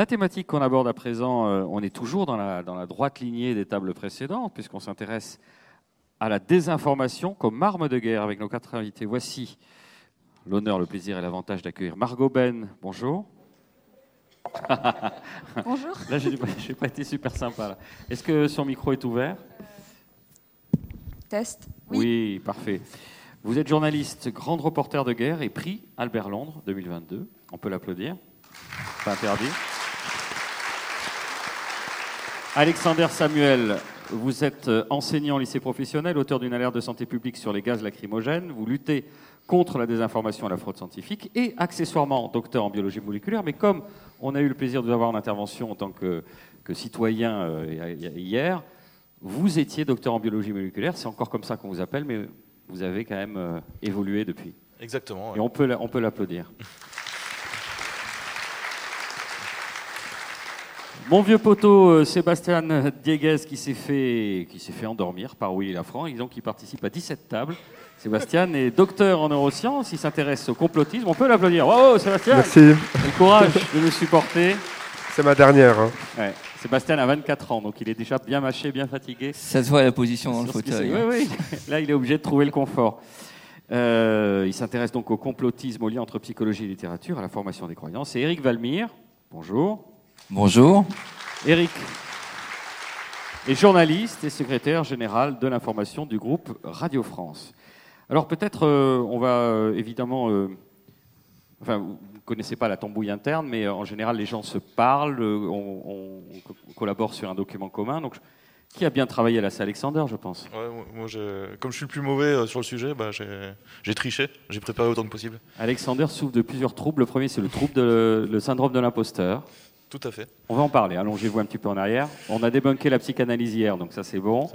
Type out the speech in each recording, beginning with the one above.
La thématique qu'on aborde à présent, euh, on est toujours dans la, dans la droite lignée des tables précédentes, puisqu'on s'intéresse à la désinformation comme arme de guerre avec nos quatre invités. Voici l'honneur, le plaisir et l'avantage d'accueillir Margot Ben. Bonjour. Bonjour. Là, je n'ai pas été super sympa. Est-ce que son micro est ouvert? Test. oui. parfait. Vous êtes journaliste, grande reporter de guerre et prix Albert Londres 2022. On peut l'applaudir. Pas interdit. Alexander Samuel, vous êtes euh, enseignant au lycée professionnel, auteur d'une alerte de santé publique sur les gaz lacrymogènes. Vous luttez contre la désinformation et la fraude scientifique et accessoirement docteur en biologie moléculaire. Mais comme on a eu le plaisir de vous avoir en intervention en tant que, que citoyen euh, hier, vous étiez docteur en biologie moléculaire. C'est encore comme ça qu'on vous appelle, mais vous avez quand même euh, évolué depuis. Exactement. Et on peut, la- on peut l'applaudir. Mon vieux poteau euh, Sébastien Dieguez qui s'est fait, qui s'est fait endormir par Willy Lafranc et donc il participe à 17 tables. Sébastien est docteur en neurosciences, il s'intéresse au complotisme. On peut l'applaudir. Bravo Sébastien Merci, Le courage de nous supporter. c'est ma dernière. hein. Ouais. Sébastien a 24 ans, donc il est déjà bien mâché, bien fatigué. Ça se voit la position dans le fauteuil. s'est- Oui, oui. Là, il est obligé de trouver le confort. Euh, il s'intéresse donc au complotisme, au lien entre psychologie et littérature, à la formation des croyances. C'est Éric Valmire. Bonjour. Bonjour. Éric est journaliste et secrétaire général de l'information du groupe Radio France. Alors peut-être, euh, on va euh, évidemment... euh, enfin, vous ne connaissez pas la tambouille interne, mais euh, en général, les gens se parlent, euh, on, on- on collabore sur un document commun. Donc, qui a bien travaillé là C'est Alexander, je pense? Ouais, moi- comme je suis le plus mauvais sur le sujet, bah, j'ai j'ai triché, j'ai préparé autant que possible. Alexander souffre de plusieurs troubles. Le premier, c'est le trouble de le syndrome de l'imposteur. Tout à fait. On va en parler. Allongez-vous un petit peu en arrière. On a débunké la psychanalyse hier, donc ça c'est bon.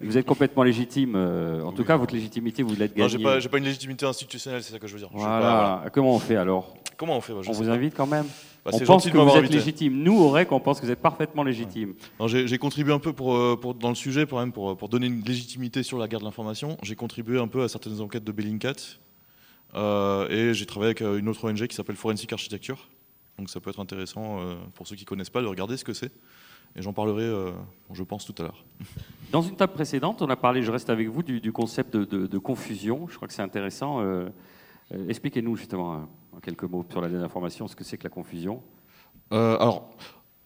Vous êtes complètement légitime. euh, en tout cas, votre légitimité, vous l'êtes Non, gagnée. j'ai pas, pas une légitimité institutionnelle, c'est ça que je veux dire. Pas, Voilà. Comment on fait alors? Comment on fait bah, je On vous pas. invite quand même? Bah, on pense que vous êtes invité. légitime. Nous, Aurec, on pense que vous êtes parfaitement légitime. Non, J'ai contribué un peu pour, euh, pour- dans le sujet, pour, même pour, pour donner une légitimité sur la guerre de l'information. J'ai contribué un peu à certaines enquêtes de Bellingcat. euh, et j'ai travaillé avec euh, une autre ONG qui s'appelle Forensic Architecture. Donc ça peut être intéressant euh, pour ceux qui connaissent pas de regarder ce que c'est. Et j'en parlerai, euh, je pense, tout à l'heure. Dans une table précédente, on a parlé, je reste avec vous, du, du concept de, de- de confusion. Je crois que c'est intéressant. Euh, Expliquez-nous justement en quelques mots sur la désinformation, ce que c'est que la confusion. Euh, alors,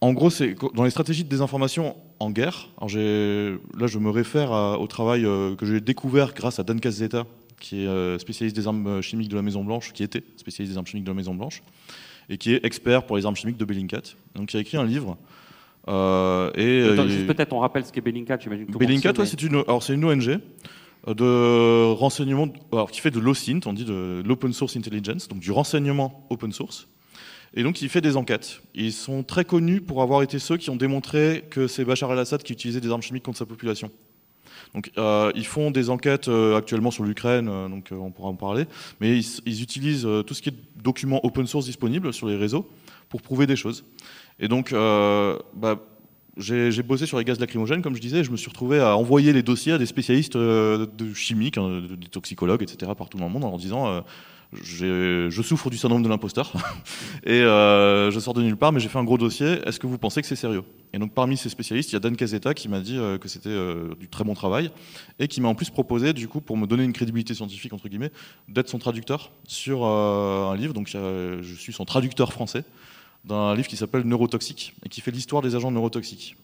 en gros, c'est dans les stratégies de désinformation en guerre. Alors là, je me réfère à- au travail euh, que j'ai découvert grâce à Dan Cazzetta, qui est euh, spécialiste des armes chimiques de la Maison Blanche, qui était spécialiste des armes chimiques de la Maison Blanche, et qui est expert pour les armes chimiques de Bellingcat. Donc, il a écrit un livre. euh, et euh, il- Peut-être on rappelle ce qu'est Bellingcat, j'imagine. Bellingcat, ouais, c'est une, alors c'est une ONG euh, de renseignement, alors qui fait de l'OSINT, on dit de l'open source intelligence, donc du renseignement open source. Et donc il fait des enquêtes. Ils sont très connus pour avoir été ceux qui ont démontré que c'est Bachar el-Assad qui utilisait des armes chimiques contre sa population. Donc euh, ils font des enquêtes euh, actuellement sur l'Ukraine, euh, donc on pourra en parler, mais ils, utilisent tout ce qui est documents open source disponibles sur les réseaux pour prouver des choses. Et donc bah, j'ai bossé sur les gaz lacrymogènes, comme je disais, et je me suis retrouvé à envoyer les dossiers à des spécialistes de chimiques, hein, des toxicologues, etc., partout dans le monde, en leur disant je souffre du syndrome de l'imposteur et euh, je sors de nulle part, mais j'ai fait un gros dossier. Est-ce que vous pensez que c'est sérieux? Et donc parmi ces spécialistes, il y a Dan Casetta qui m'a dit euh, que c'était euh, du très bon travail et qui m'a en plus proposé, du coup, pour me donner une crédibilité scientifique entre guillemets, d'être son traducteur sur un livre. Donc je suis son traducteur français d'un livre qui s'appelle Neurotoxique et qui fait l'histoire des agents neurotoxiques.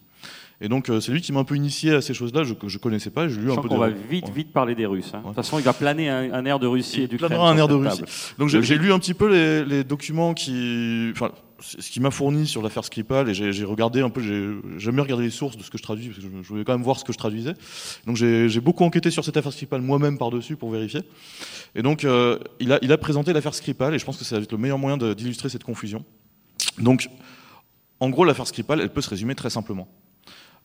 Et donc euh, c'est lui qui m'a un peu initié à ces choses-là je- je connaissais pas. J'ai lu Je un peu. des- va vite, Ouais. vite parler des Russes. hein. De toute façon, il va planer un, un air de Russie et Il planera un air de Russie. Donc j'ai lu un petit peu les, les documents qui, enfin, ce qui m'a fourni sur l'affaire Skripal et j'ai regardé un peu, j'ai jamais regardé les sources de ce que je traduis parce que je, je voulais quand même voir ce que je traduisais. Donc j'ai beaucoup enquêté sur cette affaire Skripal moi-même par dessus pour vérifier. Et donc euh, il a il a présenté l'affaire Skripal et je pense que ça va être le meilleur moyen d'illustrer cette confusion. Donc en gros l'affaire Skripal elle peut se résumer très simplement.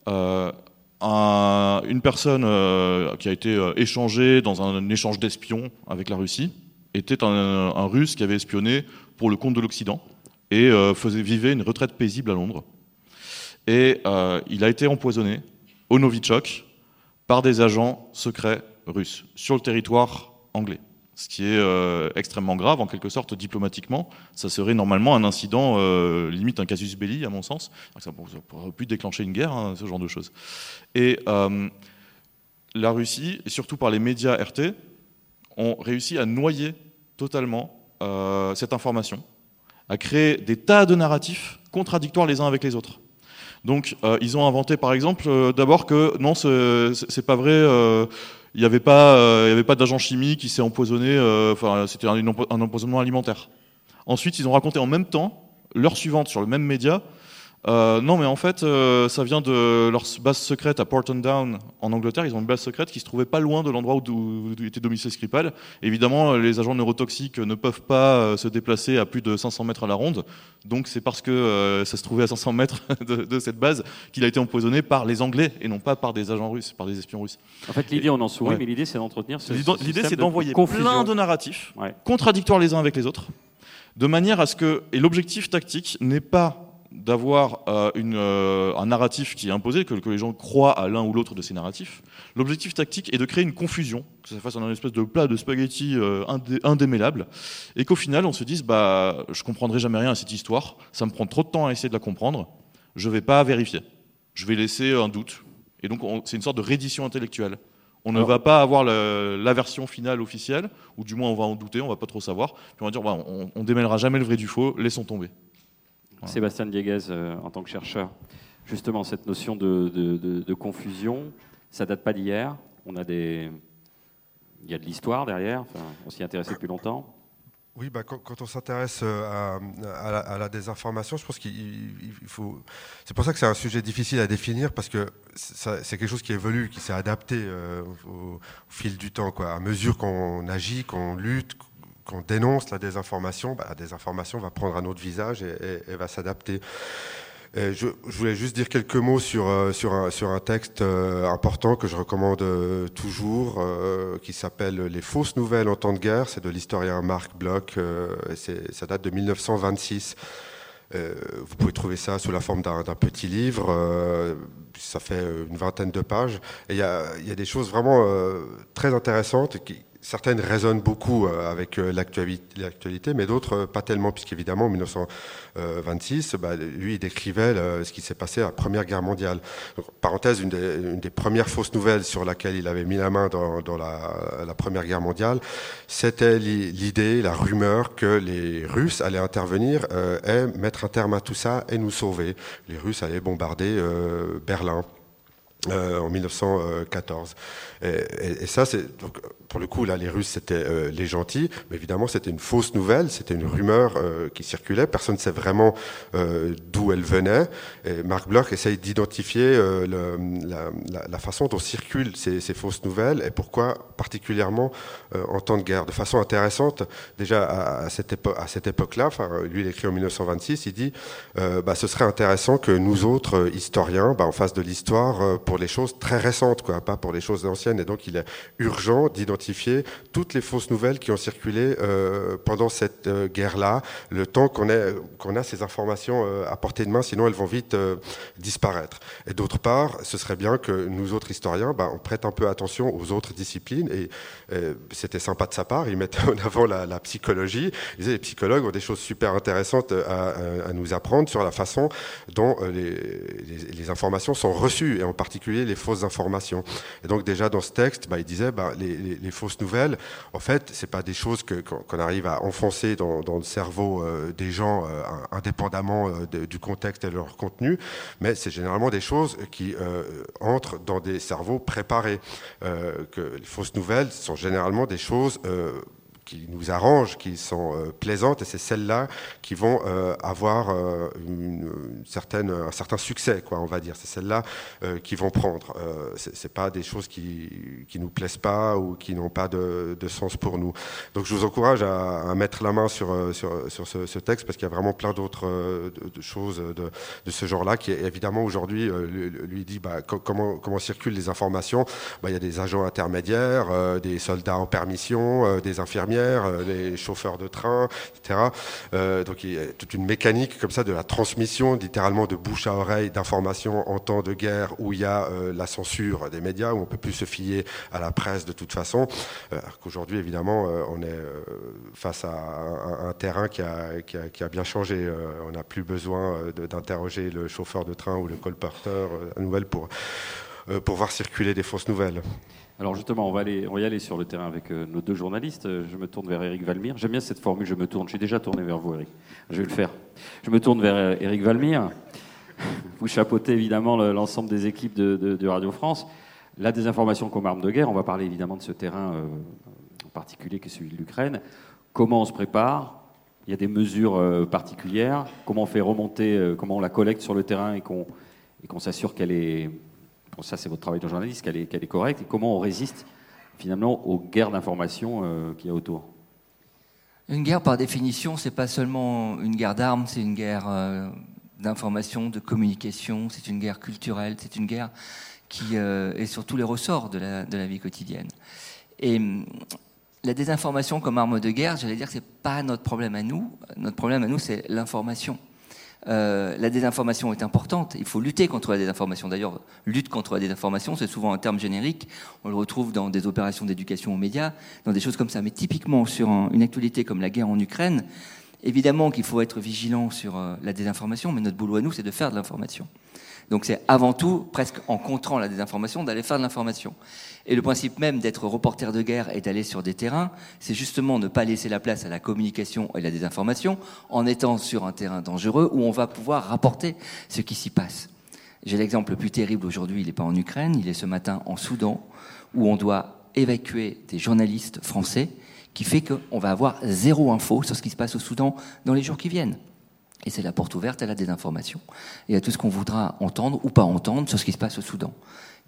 Euh, un- une personne euh, qui a été euh, échangée dans un échange d'espions avec la Russie était un, Russe qui avait espionné pour le compte de l'Occident et faisait vivait une retraite paisible à Londres. Et il a été empoisonné au Novichok par des agents secrets russes sur le territoire anglais. Ce qui est euh, extrêmement grave en quelque sorte diplomatiquement. Ça serait normalement un incident, euh, limite un casus belli à mon sens. Ça aurait pu déclencher une guerre, hein, ce genre de choses. Et euh, la Russie, et surtout par les médias RT, ont réussi à noyer totalement cette information, à créer des tas de narratifs contradictoires les uns avec les autres. Donc ils ont inventé par exemple d'abord que non, c'est pas vrai il n'y avait pas, euh, il avait pas d'agent chimique qui s'est empoisonné. Euh, enfin, c'était un, empoisonnement alimentaire. Ensuite, ils ont raconté en même temps l'heure suivante sur le même média euh, non, mais en fait, euh, ça vient de leur base secrète à Porton Down en Angleterre. Ils ont une base secrète qui se trouvait pas loin de l'endroit où, était domicile Skripal. Évidemment, les agents neurotoxiques ne peuvent pas euh, se déplacer à plus de 500 mètres à la ronde. Donc, c'est parce que ça se trouvait à 500 mètres de, cette base qu'il a été empoisonné par les Anglais et non pas par des agents russes, par des espions russes. En fait, l'idée, on en sourit, mais l'idée, c'est d'entretenir ce L'idée, c'est d'envoyer plein de narratifs contradictoires les uns avec les autres, de manière à ce que et l'objectif tactique n'est pas d'avoir euh, euh, un narratif qui est imposé, que, les gens croient à l'un ou l'autre de ces narratifs. L'objectif tactique est de créer une confusion, que ça fasse un espèce de plat de spaghetti euh, indémêlable, et qu'au final on se dise bah je comprendrai jamais rien à cette histoire, ça me prend trop de temps à essayer de la comprendre, je vais pas vérifier, je vais laisser un doute, et donc c'est une sorte de reddition intellectuelle. On ne va pas avoir la version finale officielle, ou du moins on va en douter, on va pas trop savoir. Puis on va dire, bah, on, on démêlera jamais le vrai du faux, laissons tomber. Sébastien Dieguez, euh, en tant que chercheur, justement, cette notion de, confusion, ça date pas d'hier. On a des, il y a de l'histoire derrière. on s'y intéressait depuis longtemps. Oui, bah, quand, on s'intéresse euh, à, la, désinformation, je pense qu'il faut. C'est pour ça que c'est un sujet difficile à définir parce que c'est quelque chose qui évolue, qui s'est adapté euh, au, fil du temps. À mesure qu'on agit, qu'on lutte, qu'on dénonce la désinformation, bah, la désinformation va prendre un autre visage et, va s'adapter. Je, voulais juste dire quelques mots sur, euh, sur, un, texte euh, important que je recommande euh, toujours, qui s'appelle Les fausses nouvelles en temps de guerre. C'est de l'historien Marc Bloch. et ça date de 1926. vous pouvez trouver ça sous la forme d'un petit livre. ça fait une vingtaine de pages. Il y a, y a, des choses vraiment très intéressantes qui, certaines résonnent beaucoup euh, avec euh, l'actualité, mais d'autres euh, pas tellement, puisqu'évidemment, en 1926, bah, lui, il décrivait ce qui s'est passé à la Première Guerre mondiale. parenthèse, une des, premières fausses nouvelles sur laquelle il avait mis la main dans, la, Première Guerre mondiale, c'était l'idée, la rumeur que les Russes allaient intervenir et mettre un terme à tout ça et nous sauver. Les Russes allaient bombarder Berlin. en 1914. Et, ça, c'est donc pour le coup là, les Russes c'était euh, les gentils, mais évidemment c'était une fausse nouvelle, c'était une rumeur euh, qui circulait. Personne ne sait vraiment euh, d'où elle venait. Et Marc Bloch essaye d'identifier la, façon dont circulent ces, fausses nouvelles et pourquoi particulièrement en temps de guerre. De façon intéressante, déjà à, cette époque-là, lui il écrit en 1926, il dit bah, ce serait intéressant que nous autres historiens, bah, on fasse de l'histoire pour les choses très récentes, quoi, pas pour les choses anciennes et donc, il est urgent d'identifier toutes les fausses nouvelles qui ont circulé euh, pendant cette euh, guerre-là, le temps qu'on a ces informations euh, à portée de main, sinon elles vont vite disparaître. Et d'autre part, ce serait bien que nous autres historiens, bah, on prête un peu attention aux autres disciplines. Et, c'était sympa de sa part, il mettait en avant la, psychologie. Il disait les psychologues ont des choses super intéressantes à, nous apprendre sur la façon dont les informations sont reçues, et en particulier les fausses informations. Et donc déjà dans ce texte, bah, il disait bah, les, fausses nouvelles, en fait, c'est pas des choses qu'on arrive à enfoncer dans, le cerveau euh, des gens euh, indépendamment euh, du contexte et de leur contenu, mais c'est généralement des choses qui entrent dans des cerveaux préparés. les fausses nouvelles sont généralement des choses qui nous arrangent, qui sont euh, plaisantes, et c'est celles-là qui vont euh, avoir euh, une, certaine, un certain succès, quoi, on va dire. C'est celles-là qui vont prendre. c'est pas des choses qui, qui nous plaisent pas ou qui n'ont pas de, de, sens pour nous. Donc je vous encourage à, mettre la main sur, sur, sur ce, texte parce qu'il y a vraiment plein d'autres choses de, de ce genre-là qui évidemment aujourd'hui lui dit bah, comment, comment circulent les informations? Bah, il y a des agents intermédiaires, des soldats en permission, des infirmiers infirmières, les chauffeurs de train, etc. donc il y a toute une mécanique comme ça de la transmission, littéralement de bouche à oreille, d'informations en temps de guerre où il y a la censure des médias, où on peut plus se fier à la presse de toute façon. Qu'aujourd'hui, évidemment, on est face à un, terrain qui a, qui, a, qui a, bien changé. on n'a plus besoin d'interroger le chauffeur de train ou le colporteur à nouvelle pour, pour voir circuler des fausses nouvelles. Alors justement, on va, aller, on va y aller sur le terrain avec euh, nos deux journalistes. Euh, je me tourne vers Eric Valmire. J'aime bien cette formule, je me tourne. Je suis déjà tourné vers vous, Eric. Je vais le faire. Je me tourne vers Eric euh, Valmire. Vous chapeautez évidemment l'ensemble des équipes de, Radio France. La désinformation comme arme de guerre, on va parler évidemment de ce terrain en particulier qui est celui de l'Ukraine. Comment on se prépare? Il y a des mesures particulières. Comment on fait remonter, comment on la collecte sur le terrain et qu'on s'assure qu'elle est ça c'est votre travail de journaliste, qu'elle est, correcte, et comment on résiste finalement aux guerres d'information euh, qu'il y a autour? Une guerre, par définition, c'est pas seulement une guerre d'armes, c'est une guerre euh, d'information, de communication, c'est une guerre culturelle, c'est une guerre qui euh, est sur tous les ressorts de la, de la vie quotidienne. Et hum, la désinformation comme arme de guerre, j'allais dire que c'est pas notre problème à nous. Notre problème à nous, c'est l'information. Euh, la désinformation est importante. Il faut lutter contre la désinformation. D'ailleurs, lutte contre la désinformation, c'est souvent un terme générique. On le retrouve dans des opérations d'éducation aux médias, dans des choses comme ça. Mais typiquement sur une actualité comme la guerre en Ukraine, évidemment qu'il faut être vigilant sur euh, la désinformation, mais notre boulot à nous, c'est de faire de l'information. Donc c'est avant tout, presque en contrant la désinformation, d'aller faire de l'information. Et le principe même d'être reporter de guerre et d'aller sur des terrains, c'est justement ne pas laisser la place à la communication et la désinformation en étant sur un terrain dangereux où on va pouvoir rapporter ce qui s'y passe. J'ai l'exemple le plus terrible aujourd'hui, il n'est pas en Ukraine, il est ce matin en Soudan, où on doit évacuer des journalistes français, qui fait qu'on va avoir zéro info sur ce qui se passe au Soudan dans les jours qui viennent. Et c'est la porte ouverte à la désinformation et à tout ce qu'on voudra entendre ou pas entendre sur ce qui se passe au Soudan.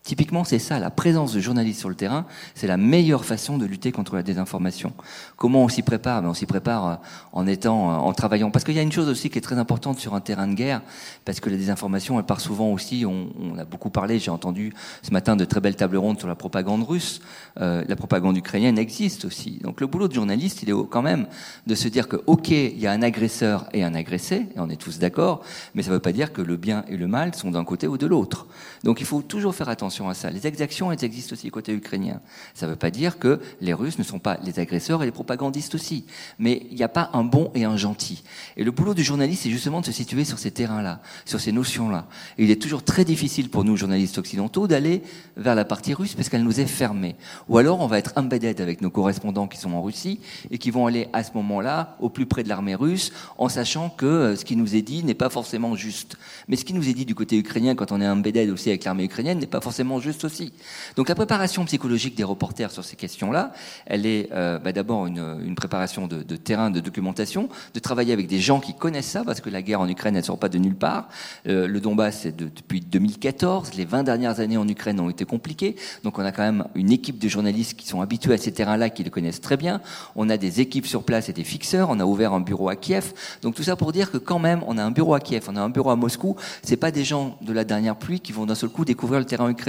Typiquement, c'est ça, la présence de journalistes sur le terrain, c'est la meilleure façon de lutter contre la désinformation. Comment on s'y prépare? Ben, On s'y prépare euh, en étant, euh, en travaillant. Parce qu'il y a une chose aussi qui est très importante sur un terrain de guerre, parce que la désinformation, elle part souvent aussi, on, a beaucoup parlé, j'ai entendu ce matin de très belles tables rondes sur la propagande russe, euh, la propagande ukrainienne existe aussi. Donc le boulot de journaliste, il est quand même de se dire que, ok, il y a un agresseur et un agressé, et on est tous d'accord, mais ça ne veut pas dire que le bien et le mal sont d'un côté ou de l'autre. Donc il faut toujours faire attention à ça. Les exactions, elles existent aussi côté ukrainien. Ça ne veut pas dire que les Russes ne sont pas les agresseurs et les propagandistes aussi. Mais il n'y a pas un bon et un gentil. Et le boulot du journaliste, c'est justement de se situer sur ces terrains-là, sur ces notions-là. Et il est toujours très difficile pour nous, journalistes occidentaux, d'aller vers la partie russe parce qu'elle nous est fermée. Ou alors on va être embedded avec nos correspondants qui sont en Russie et qui vont aller à ce moment-là au plus près de l'armée russe en sachant que euh, ce qui nous est dit n'est pas forcément juste. Mais ce qui nous est dit du côté ukrainien quand on est embedded aussi avec l'armée ukrainienne n'est pas forcément juste aussi. Donc la préparation psychologique des reporters sur ces questions-là, elle est euh, bah, d'abord une, préparation de, terrain, de documentation, de travailler avec des gens qui connaissent ça, parce que la guerre en Ukraine, elle ne sort pas de nulle part. Euh, le Donbass, c'est depuis 2014. Les 20 dernières années en Ukraine ont été compliquées. Donc on a quand même une équipe de journalistes qui sont habitués à ces terrains-là, qui le connaissent très bien. On a des équipes sur place et des fixeurs. On a ouvert un bureau à Kiev. Donc tout ça pour dire que quand même, on a un bureau à Kiev, on a un bureau à Moscou. C'est pas des gens de la dernière pluie qui vont d'un seul coup découvrir le terrain ukrainien.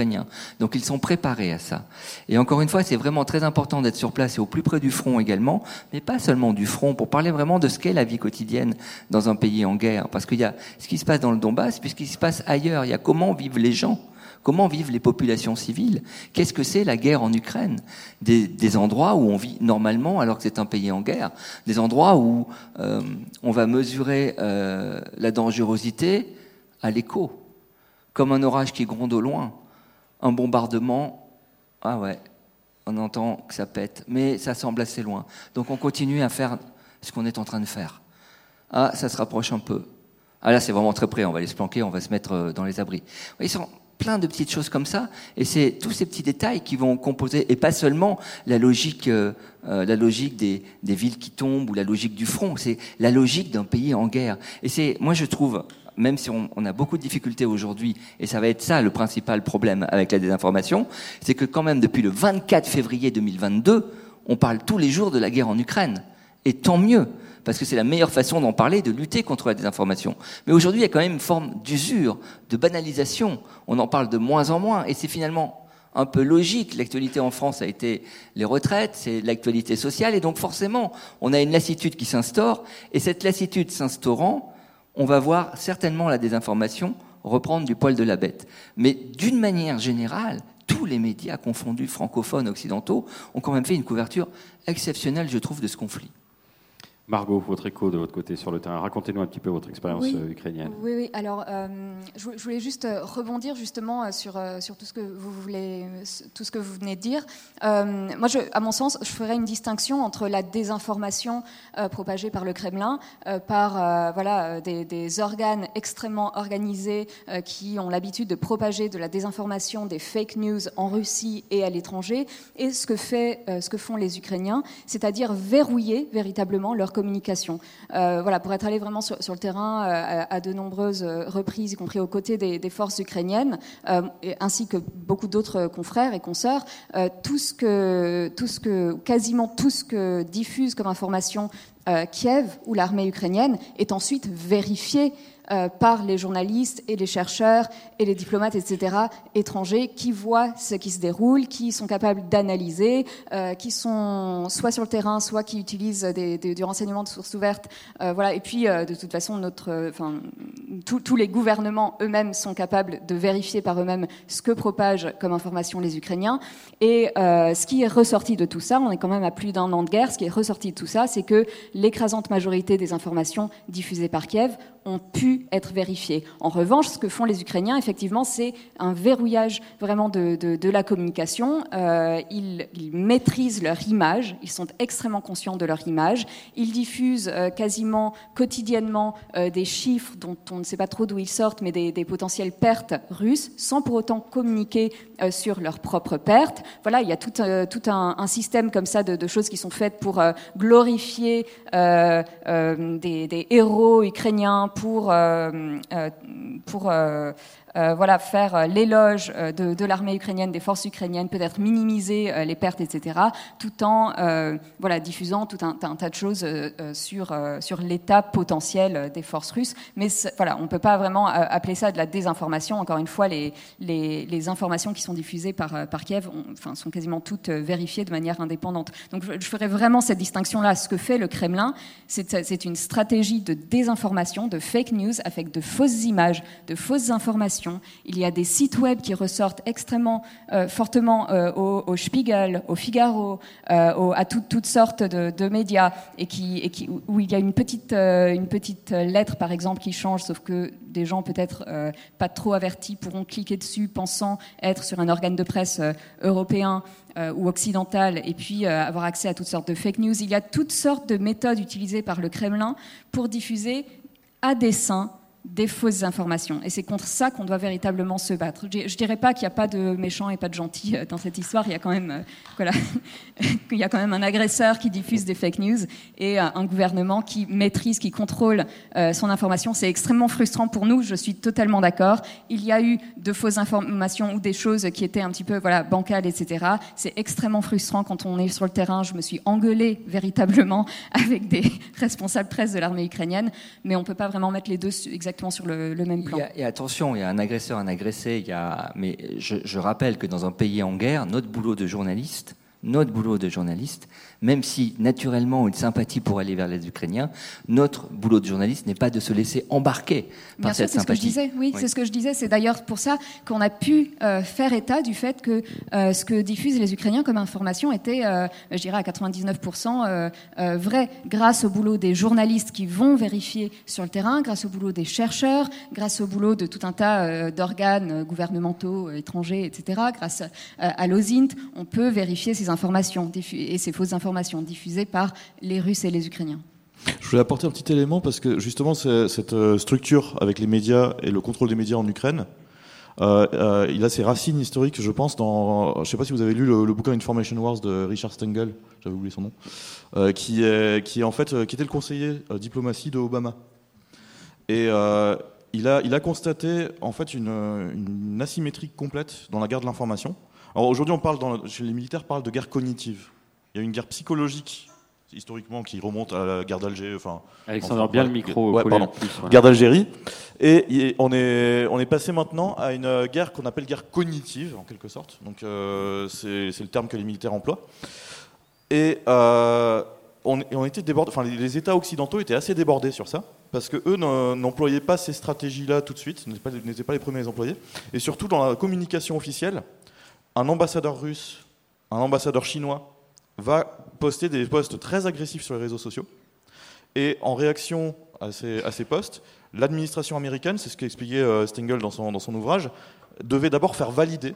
Donc ils sont préparés à ça. Et encore une fois, c'est vraiment très important d'être sur place et au plus près du front également, mais pas seulement du front, pour parler vraiment de ce qu'est la vie quotidienne dans un pays en guerre. Parce qu'il y a ce qui se passe dans le Donbass, puis ce qui se passe ailleurs. Il y a comment vivent les gens. Comment vivent les populations civiles Qu'est-ce que c'est la guerre en Ukraine des, endroits où on vit normalement alors que c'est un pays en guerre, des endroits où euh, on va mesurer euh, la dangerosité à l'écho, comme un orage qui gronde au loin un bombardement, ah ouais, on entend que ça pète, mais ça semble assez loin. Donc on continue à faire ce qu'on est en train de faire. Ah, ça se rapproche un peu. Ah là, c'est vraiment très près, on va aller se planquer, on va se mettre euh, dans les abris. Ils sont plein de petites choses comme ça, et c'est tous ces petits détails qui vont composer, et pas seulement la logique, euh, euh, la logique des, des villes qui tombent ou la logique du front, c'est la logique d'un pays en guerre. Et c'est, moi je trouve, même si on, a beaucoup de difficultés aujourd'hui, et ça va être ça le principal problème avec la désinformation, c'est que quand même depuis le 24 février 2022, on parle tous les jours de la guerre en Ukraine. Et tant mieux, parce que c'est la meilleure façon d'en parler, de lutter contre la désinformation. Mais aujourd'hui, il y a quand même une forme d'usure, de banalisation. On en parle de moins en moins, et c'est finalement un peu logique. L'actualité en France a été les retraites, c'est l'actualité sociale, et donc forcément, on a une lassitude qui s'instaure, et cette lassitude s'instaurant, on va voir certainement la désinformation reprendre du poil de la bête. Mais d'une manière générale, tous les médias confondus, francophones, occidentaux, ont quand même fait une couverture exceptionnelle, je trouve, de ce conflit. Margot, votre écho de votre côté sur le terrain, racontez-nous un petit peu votre expérience euh, ukrainienne. Oui, oui. Alors, euh, je, voulais juste euh, rebondir justement sur, sur tout ce que vous voulez, tout ce que vous venez de dire. moi, je, à mon sens, je ferais une distinction entre la désinformation propagée par le Kremlin, par voilà des, des, organes extrêmement organisés qui ont l'habitude de propager de la désinformation, des fake news en Russie et à l'étranger, et ce que fait, ce que font les Ukrainiens, c'est-à-dire verrouiller véritablement leur communication. Euh, voilà, pour être allé vraiment sur, le terrain euh, à, de nombreuses euh, reprises, y compris aux côtés des, forces ukrainiennes, ainsi que beaucoup d'autres confrères et consoeurs, tout ce que, tout ce que, quasiment tout ce que diffuse comme information Kiev ou l'armée ukrainienne est ensuite vérifié euh, par les journalistes et les chercheurs et les diplomates, etc., étrangers qui voient ce qui se déroule, qui sont capables d'analyser, euh, qui sont soit sur le terrain, soit qui utilisent des, du renseignement de sources ouvertes. Euh, voilà. Et puis, de toute façon, notre, enfin, tous les gouvernements eux-mêmes sont capables de vérifier par eux-mêmes ce que propagent comme information les Ukrainiens. Et ce qui est ressorti de tout ça, on est quand même à plus d'un an de guerre, ce qui est ressorti de tout ça, c'est que l'écrasante majorité des informations diffusées par Kiev ont pu être vérifiés. En revanche, ce que font les Ukrainiens, effectivement, c'est un verrouillage vraiment de, de, la communication. Euh, ils, maîtrisent leur image, ils sont extrêmement conscients de leur image. Ils diffusent euh, quasiment quotidiennement euh, des chiffres dont on ne sait pas trop d'où ils sortent, mais des, des, potentielles pertes russes, sans pour autant communiquer sur leurs propres pertes. Voilà, il y a tout, tout un, système comme ça de, de, choses qui sont faites pour glorifier des, des héros ukrainiens, pour, euh, euh, pour euh, voilà, faire euh, l'éloge euh, de, l'armée ukrainienne, des forces ukrainiennes, peut-être minimiser les pertes, etc., tout en voilà, diffusant tout un, tas de choses sur, sur l'état potentiel des forces russes. Mais voilà, on ne peut pas vraiment appeler ça de la désinformation. Encore une fois, les, les, informations qui sont diffusées par, par Kiev enfin, sont quasiment toutes vérifiées de manière indépendante. Donc je, je ferai vraiment cette distinction-là. Ce que fait le Kremlin, c'est une stratégie de désinformation, de fake news, avec de fausses images, de fausses informations il y a des sites web qui ressortent extrêmement euh, fortement euh, au, Spiegel, au Figaro, euh, à toutes sortes de, médias, et, qui, où il y a une petite, une petite lettre, par exemple, qui change, sauf que des gens peut-être pas trop avertis pourront cliquer dessus pensant être sur un organe de presse européen ou occidental et puis avoir accès à toutes sortes de fake news. Il y a toutes sortes de méthodes utilisées par le Kremlin pour diffuser à dessein des fausses informations. Et c'est contre ça qu'on doit véritablement se battre. Je ne dirais pas qu'il n'y a pas de méchants et pas de gentils euh, dans cette histoire. Il y a quand même, euh, voilà, il y a quand même un agresseur qui diffuse des fake news et euh, un gouvernement qui maîtrise, qui contrôle son information. C'est extrêmement frustrant pour nous. Je suis totalement d'accord. Il y a eu de fausses informations ou des choses qui étaient un petit peu voilà bancales, etc. C'est extrêmement frustrant quand on est sur le terrain. Je me suis engueulée véritablement avec des responsables presse de l'armée ukrainienne, mais on peut pas vraiment mettre les deux exactement sur le, même plan. et attention, il y a un agresseur, un agressé. Il y a, mais je, je rappelle que dans un pays en guerre, notre boulot de journaliste, notre boulot de journaliste, même si naturellement une sympathie pour aller vers les Ukrainiens, notre boulot de journaliste n'est pas de se laisser embarquer par cette sympathie. Ce que je disais, oui, c'est ce que je disais. C'est d'ailleurs pour ça qu'on a pu euh, faire état du fait que euh, ce que diffusent les Ukrainiens comme information était, euh, je dirais, à 99% vrai, grâce au boulot des journalistes qui vont vérifier sur le terrain, grâce au boulot des chercheurs, grâce au boulot de tout un tas d'organes gouvernementaux étrangers, etc. Grâce à l'OSINT, on peut vérifier ces informations et ces fausses informations diffusées par les Russes et les Ukrainiens. Je voulais apporter un petit élément parce que justement cette euh, structure avec les médias et le contrôle des médias en Ukraine, euh, euh, il a ses racines historiques, je pense, dans. Je ne sais pas si vous avez lu le, bouquin Information Wars de Richard Stengel, j'avais oublié son nom, qui est en fait qui était le conseiller diplomatie de Obama. Et il a il a constaté en fait une, asymétrie complète dans la guerre de l'information. Alors aujourd'hui, on parle chez les militaires parle de guerre cognitive. Il y a une guerre psychologique historiquement qui remonte à la guerre d'Alger. Enfin, Alexandre, enfin, bien le micro. ouais, pardon. plus, guerre d'Algérie. Et on est, on est passé maintenant à une guerre qu'on appelle guerre cognitive, en quelque sorte. Donc, euh, c'est c'est le terme que les militaires emploient. Et euh, on, et on était débordés, enfin, les, les États occidentaux étaient assez débordés sur ça, parce que eux n'employaient pas ces stratégies-là tout de suite, n'étaient pas, n'étaient pas les premiers à les employer. Et surtout dans la communication officielle, un ambassadeur russe, un ambassadeur chinois va poster des posts très agressifs sur les réseaux sociaux. Et en réaction à ces, posts, l'administration américaine, c'est ce qu'expliquait euh, Stengel dans son, ouvrage, devait d'abord faire valider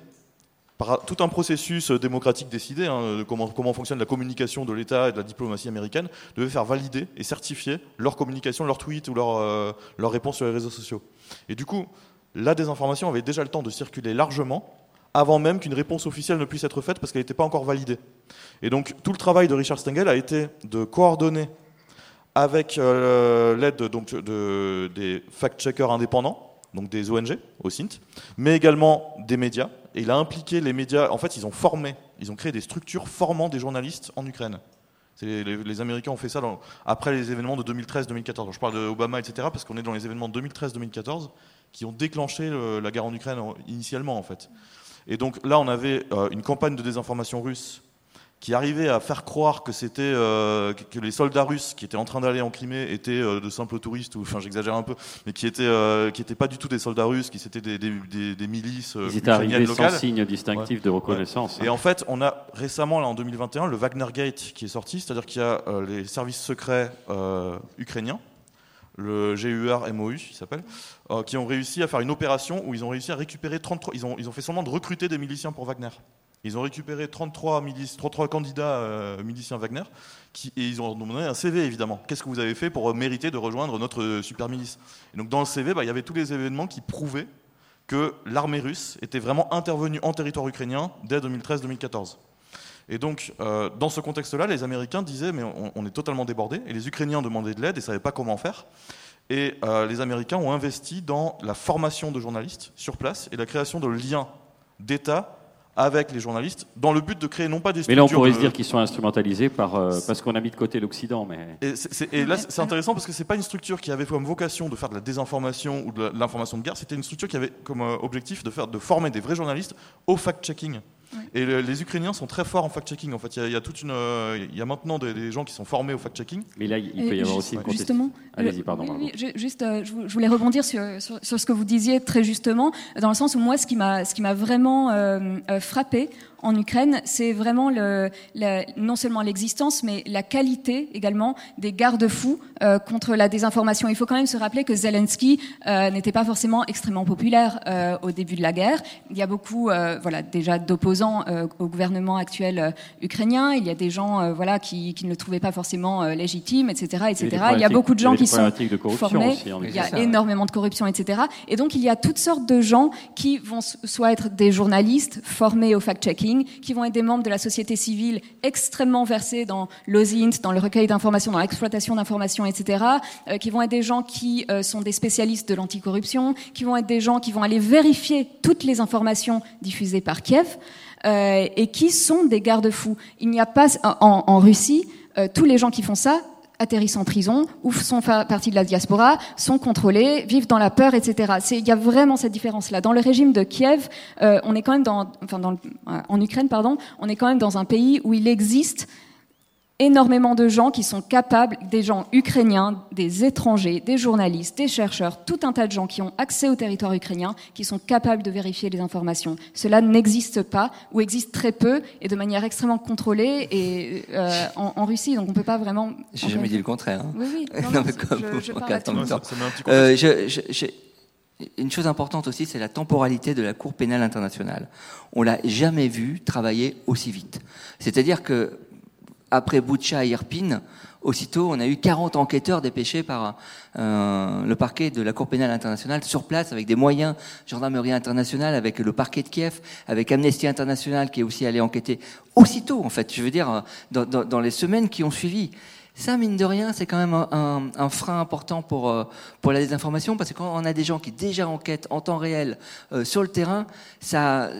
par tout un processus euh, démocratique décidé, hein, comment, fonctionne la communication de l'État et de la diplomatie américaine, devait faire valider et certifier leur communication, leur tweet ou leur, euh, leur réponse sur les réseaux sociaux. Et du coup, la désinformation avait déjà le temps de circuler largement avant même qu'une réponse officielle ne puisse être faite parce qu'elle n'était pas encore validée. Et donc tout le travail de Richard Stengel a été de coordonner avec euh, l'aide donc, de, des fact-checkers indépendants, donc des ONG, au CINT, mais également des médias. Et il a impliqué les médias. En fait, ils ont formé, ils ont créé des structures formant des journalistes en Ukraine. Les, Américains ont fait ça après les événements de 2013-2014. Je parle d'Obama, etc., parce qu'on est dans les événements de 2013-2014 qui ont déclenché le- la guerre en Ukraine en- initialement, en fait. Et donc là, on avait euh, une campagne de désinformation russe qui arrivait à faire croire que c'était euh, que les soldats russes qui étaient en train d'aller en Crimée étaient euh, de simples touristes, ou enfin j'exagère un peu, mais qui étaient euh, qui étaient pas du tout des soldats russes, qui c'était des, des, des- des milices Ils étaient arrivés sans locales. signe distinctif de reconnaissance. Et hein. en fait, on a récemment, là, en 2021, le Wagner Gate qui est sorti, c'est-à-dire qu'il y a les services secrets ukrainiens, le GUR MOU, il s'appelle, euh, qui ont réussi à faire une opération où ils ont réussi à récupérer 33. Ils ont, ils ont fait seulement de recruter des miliciens pour Wagner. Ils ont récupéré 33, milices, 33 candidats euh, miliciens Wagner qui, et ils ont demandé un CV évidemment. Qu'est-ce que vous avez fait pour euh, mériter de rejoindre notre super milice? Et donc dans le CV, bah, il y avait tous les événements qui prouvaient que l'armée russe était vraiment intervenue en territoire ukrainien dès 2013-2014. Et donc, euh, dans ce contexte-là, les Américains disaient mais on, on est totalement débordés, et les Ukrainiens demandaient de l'aide et ne savaient pas comment faire. Et euh, les Américains ont investi dans la formation de journalistes sur place et la création de liens d'État avec les journalistes, dans le but de créer non pas des Mais là, on pourrait de- se dire qu'ils sont instrumentalisés par, euh, parce qu'on a mis de côté l'Occident. Mais... et, là, c'est intéressant parce que c'est pas une structure qui avait comme vocation de faire de la désinformation ou de l'information de guerre. C'était une structure qui avait comme objectif de faire, de former des vrais journalistes au fact-checking. Et le- les Ukrainiens sont très forts en fact-checking. En fait, il y a- il y, a toute une, euh, il y a maintenant des, des gens qui sont formés au fact-checking. Mais là, il peut y avoir aussi une. Justement, Allez-y, pardon, oui, oui, juste, euh, je vou- je voulais rebondir sur, sur, sur ce que vous disiez très justement, dans le sens où moi, ce qui m'a, ce qui m'a vraiment euh, euh, frappé en Ukraine, c'est vraiment le, la- non seulement l'existence, mais la qualité également des garde-fous euh, contre la désinformation. Il faut quand même se rappeler que Zelensky euh, n'était pas forcément extrêmement populaire euh, au début de la guerre. Il y a beaucoup, euh, voilà, déjà d'opposants euh, au gouvernement actuel euh, ukrainien. Il y a des gens, euh, voilà, qui, qui ne le trouvaient pas forcément euh, légitime, etc., etc. Il y a beaucoup de gens qui sont de corruption formés. aussi, il y a ouais. énormément de corruption, etc. Et donc il y a toutes sortes de gens qui vont soit être des journalistes formés au fact-checking, qui vont être des membres de la société civile extrêmement versés dans l'OSINT, dans le recueil d'informations, dans l'exploitation d'informations, etc. euh, qui vont être des gens qui euh, sont des spécialistes de l'anticorruption, qui vont être des gens qui vont aller vérifier toutes les informations diffusées par Kiev. euh, et qui sont des garde-fous. Il n'y a pas en, Russie tous les gens qui font ça atterrissent en prison ou sont partie de la diaspora, sont contrôlés, vivent dans la peur, etc. Il y a vraiment cette différence-là. Dans le régime de Kiev, euh, on est quand même dans, euh, en Ukraine, pardon, on est quand même dans un pays où il existe énormément de gens qui sont capables, des gens ukrainiens, des étrangers, des journalistes, des chercheurs, tout un tas de gens qui ont accès au territoire ukrainien, qui sont capables de vérifier les informations. Cela n'existe pas, ou existe très peu, et de manière extrêmement contrôlée et, euh, en, en Russie. Donc on ne peut pas vraiment... J'ai jamais dit le contraire. hein. Oui, oui. Non, mais comme je, parle. Ça Euh, je- je- une chose importante aussi, c'est la temporalité de la Cour pénale internationale. On l'a jamais vu travailler aussi vite. C'est-à-dire que après Boucha et Irpin, aussitôt, on a eu 40 enquêteurs dépêchés par euh, le parquet de la Cour pénale internationale sur place avec des moyens, gendarmerie internationale, avec le parquet de Kiev, avec Amnesty International qui est aussi allé enquêter aussitôt, en fait. Je veux dire, dans les semaines qui ont suivi. Ça, mine de rien, c'est quand même un, frein important pour, euh, pour la désinformation, parce que quand on a des gens qui déjà enquêtent en temps réel euh, sur le terrain, ça,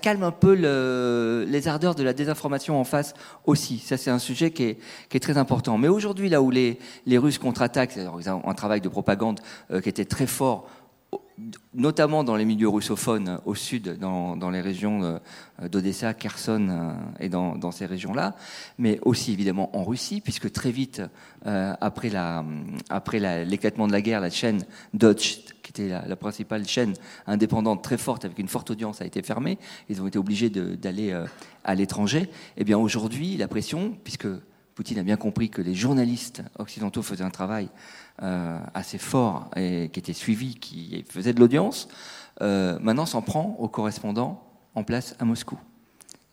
calme un peu le, les ardeurs de la désinformation en face aussi. Ça, c'est un sujet qui est, très important. Mais aujourd'hui, là où les, Russes contre-attaquent, ils ont un travail de propagande euh, qui était très fort notamment dans les milieux russophones au sud, dans, dans les régions d'Odessa, Kherson euh, et dans, ces régions-là, mais aussi évidemment en Russie, puisque très vite, euh, après, la, après l'éclatement de la guerre, la chaîne Dodge, qui était la, principale chaîne indépendante très forte, avec une forte audience, a été fermée. Ils ont été obligés d'aller euh, à l'étranger. Et eh bien aujourd'hui, la pression, puisque Poutine a bien compris que les journalistes occidentaux faisaient un travail euh, assez fort et qui était suivi, qui faisait de l'audience, euh, maintenant s'en prend aux correspondants en place à Moscou.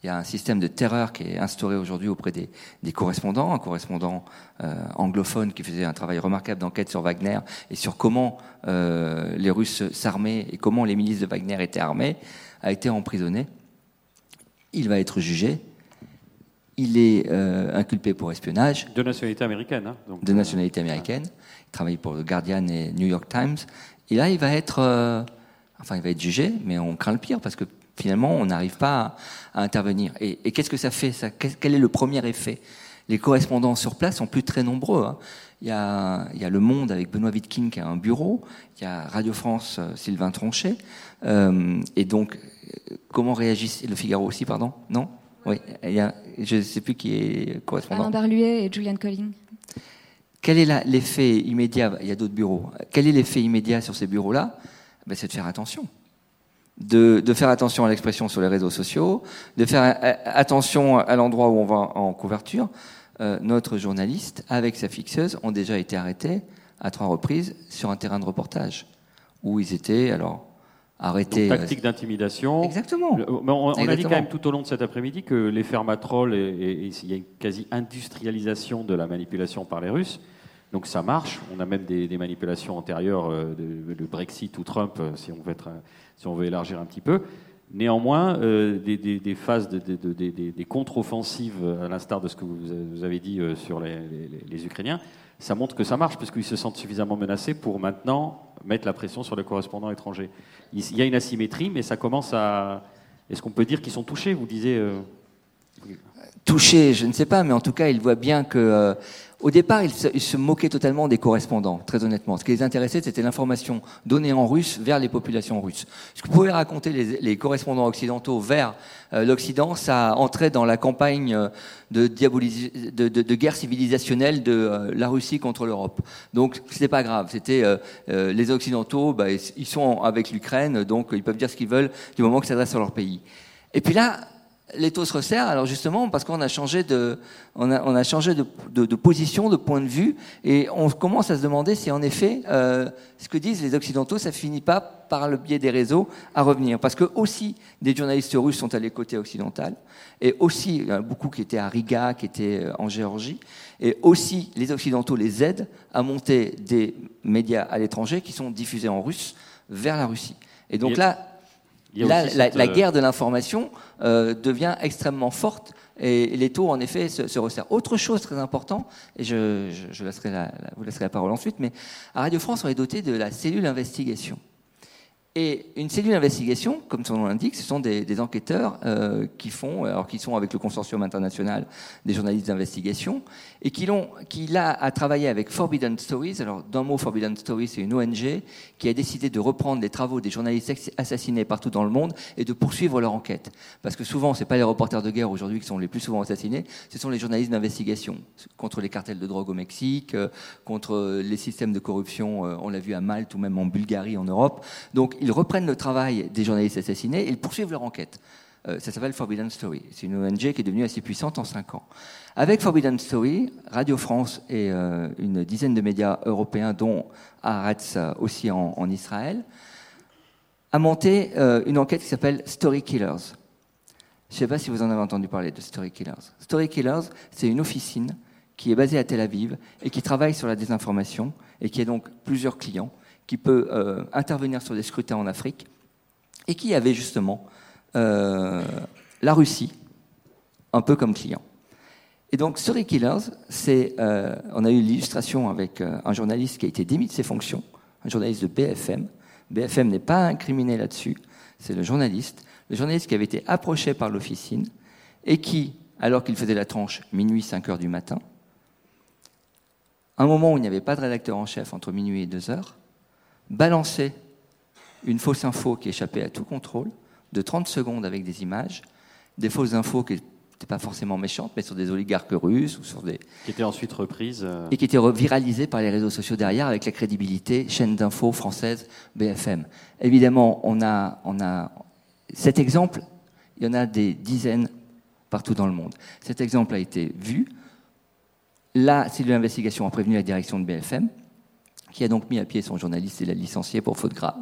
Il y a un système de terreur qui est instauré aujourd'hui auprès des, des, correspondants, un correspondant euh, anglophone qui faisait un travail remarquable d'enquête sur Wagner et sur comment euh, les Russes s'armaient et comment les milices de Wagner étaient armées, a été emprisonné. Il va être jugé il est euh, inculpé pour espionnage. De nationalité américaine. Hein, donc, de nationalité américaine. Il travaille pour le Guardian et New York Times. Et là, il va être, euh, enfin, il va être jugé, mais on craint le pire parce que finalement, on n'arrive pas à, intervenir. Et, qu'est-ce que ça fait ça? Quel est le premier effet? Les correspondants sur place sont plus très nombreux. Hein. Il, y a, il y a, Le Monde avec Benoît Wittkin qui a un bureau. Il y a Radio France, euh, Sylvain Tronchet. Euh, et donc, comment réagissent Le Figaro aussi, pardon? Non? Oui, il y a, je ne sais plus qui est correspondant. Alain Darluet et Julian Colling. Quel est l'effet immédiat Il y a d'autres bureaux. Quel est l'effet immédiat sur ces bureaux-là? Ben, C'est de faire attention. De, de faire attention à l'expression sur les réseaux sociaux, de faire attention à l'endroit où on va en couverture. Euh, notre journaliste, avec sa fixeuse, ont déjà été arrêtés à trois reprises sur un terrain de reportage où ils étaient alors arrêter. Donc, tactique d'intimidation. Exactement. on, a dit quand même tout au long de cet après-midi que les fermatrolls, et, il y a une quasi-industrialisation de la manipulation par les Russes. Donc ça marche. On a même des, manipulations antérieures, euh, de, Brexit ou Trump, euh, si on veut, être, si on veut élargir un petit peu. Néanmoins, euh, des, des, phases des contre-offensives, à l'instar de ce que vous avez dit sur les, les, les Ukrainiens, ça montre que ça marche, parce qu'ils se sentent suffisamment menacés pour maintenant mettre la pression sur les correspondants étrangers. Il y a une asymétrie, mais ça commence à... Est-ce qu'on peut dire qu'ils sont touchés? Vous disiez... Euh, touchés, je ne sais pas, mais en tout cas, ils voient bien que... Euh, au départ, ils se, moquaient totalement des correspondants, très honnêtement. Ce qui les intéressait, c'était l'information donnée en russe vers les populations russes. Ce que pouvaient raconter les, correspondants occidentaux vers euh, l'Occident, ça entrait dans la campagne euh, de, de, guerre civilisationnelle de euh, la Russie contre l'Europe. Donc, c'était pas grave. C'était les Occidentaux, bah, ils sont avec l'Ukraine, donc ils peuvent dire ce qu'ils veulent du moment que ça s'adresse sur leur pays. Et puis là, les taux se resserrent, alors justement parce qu'on a changé de, on a, on a changé de, de, de, position, de point de vue, et on commence à se demander si en effet, euh, ce que disent les Occidentaux, ça finit pas par le biais des réseaux à revenir, parce que aussi des journalistes russes sont allés côté occidental, et aussi il y en a beaucoup qui étaient à Riga, qui étaient euh, en Géorgie, et aussi les Occidentaux les aident à monter des médias à l'étranger qui sont diffusés en russe vers la Russie. Et donc là, Là, la, la, euh, guerre de l'information euh, devient extrêmement forte et les taux, en effet, se, se resserrent. Autre chose très importante, et je, je, je laisserai la, vous laisserai la parole ensuite, mais à Radio France, on est doté de la cellule investigation. Et une cellule d'investigation, comme son nom l'indique, ce sont des, enquêteurs euh, qui font, alors qui sont avec le consortium international des journalistes d'investigation, et qui, l'ont, qui là a travaillé avec Forbidden Stories. Alors d'un mot, Forbidden Stories, c'est une ONG qui a décidé de reprendre les travaux des journalistes assassinés partout dans le monde et de poursuivre leur enquête. Parce que souvent, c'est pas les reporters de guerre aujourd'hui qui sont les plus souvent assassinés, ce sont les journalistes d'investigation contre les cartels de drogue au Mexique, euh, contre les systèmes de corruption, euh, on l'a vu à Malte ou même en Bulgarie, en Europe. Donc ils reprennent le travail des journalistes assassinés et ils poursuivent leur enquête. Euh, ça s'appelle Forbidden Story. C'est une ONG qui est devenue assez puissante en cinq ans. Avec Forbidden Story, Radio France et euh, une dizaine de médias européens, dont Haaretz aussi en, Israël, a monté euh, une enquête qui s'appelle Story Killers. Je ne sais pas si vous en avez entendu parler de Story Killers. Story Killers, c'est une officine qui est basée à Tel Aviv et qui travaille sur la désinformation et qui a donc plusieurs clients qui peut euh, intervenir sur des scrutins en Afrique, et qui avait justement euh, la Russie un peu comme client. Et donc, Story Killers, c'est, euh, on a eu l'illustration avec euh, un journaliste qui a été démis de ses fonctions, un journaliste de BFM. BFM n'est pas incriminé là-dessus, c'est le journaliste. Le journaliste qui avait été approché par l'officine et qui, alors qu'il faisait la tranche minuit 5 heures du matin, un moment où il n'y avait pas de rédacteur en chef entre minuit et 2 heures, balançait une fausse info qui échappait à tout contrôle, de 30 secondes avec des images, des fausses infos qui n'étaient pas forcément méchantes, mais sur des oligarques russes ou sur des... Qui étaient ensuite reprises. euh, Et qui étaient viralisées par les réseaux sociaux derrière avec la crédibilité chaîne d'infos française BFM. Évidemment, on a, on a cet exemple, il y en a des dizaines partout dans le monde. Cet exemple a été vu. La cellule d'investigation a prévenu la direction de BFM, qui a donc mis à pied son journaliste et l'a licencié pour faute grave.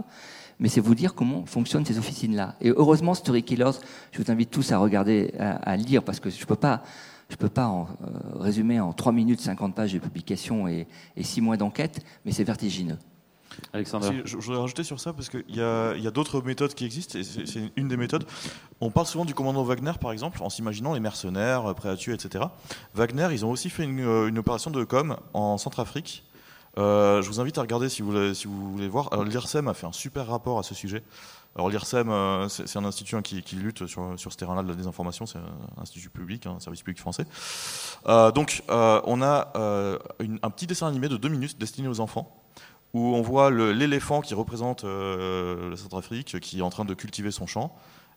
Mais c'est vous dire comment fonctionnent ces officines-là. Et heureusement, Story Killers, je vous invite tous à regarder, à, à lire, parce que je ne peux pas, je peux pas en, euh, résumer en 3 minutes 50 pages de publication et, et 6 mois d'enquête, mais c'est vertigineux. Alexandre. Si, je, je voudrais rajouter sur ça parce qu'il y a, il y a d'autres méthodes qui existent et c'est une des méthodes. On parle souvent du commandant Wagner par exemple en s'imaginant les mercenaires prêts à tuer, etc. Wagner, ils ont aussi fait une, euh, une opération de com en Centrafrique. Euh, je vous invite à regarder si vous voulez, voir. L'IRSEM a fait un super rapport à ce sujet. Alors l'IRSEM, euh, c'est un institut hein, qui, lutte sur, ce terrain-là de la désinformation, c'est un institut public, hein, un service public français. Euh, donc on a un petit dessin animé de deux minutes destiné aux enfants où on voit l'éléphant qui représente la Centrafrique, qui est en train de cultiver son champ,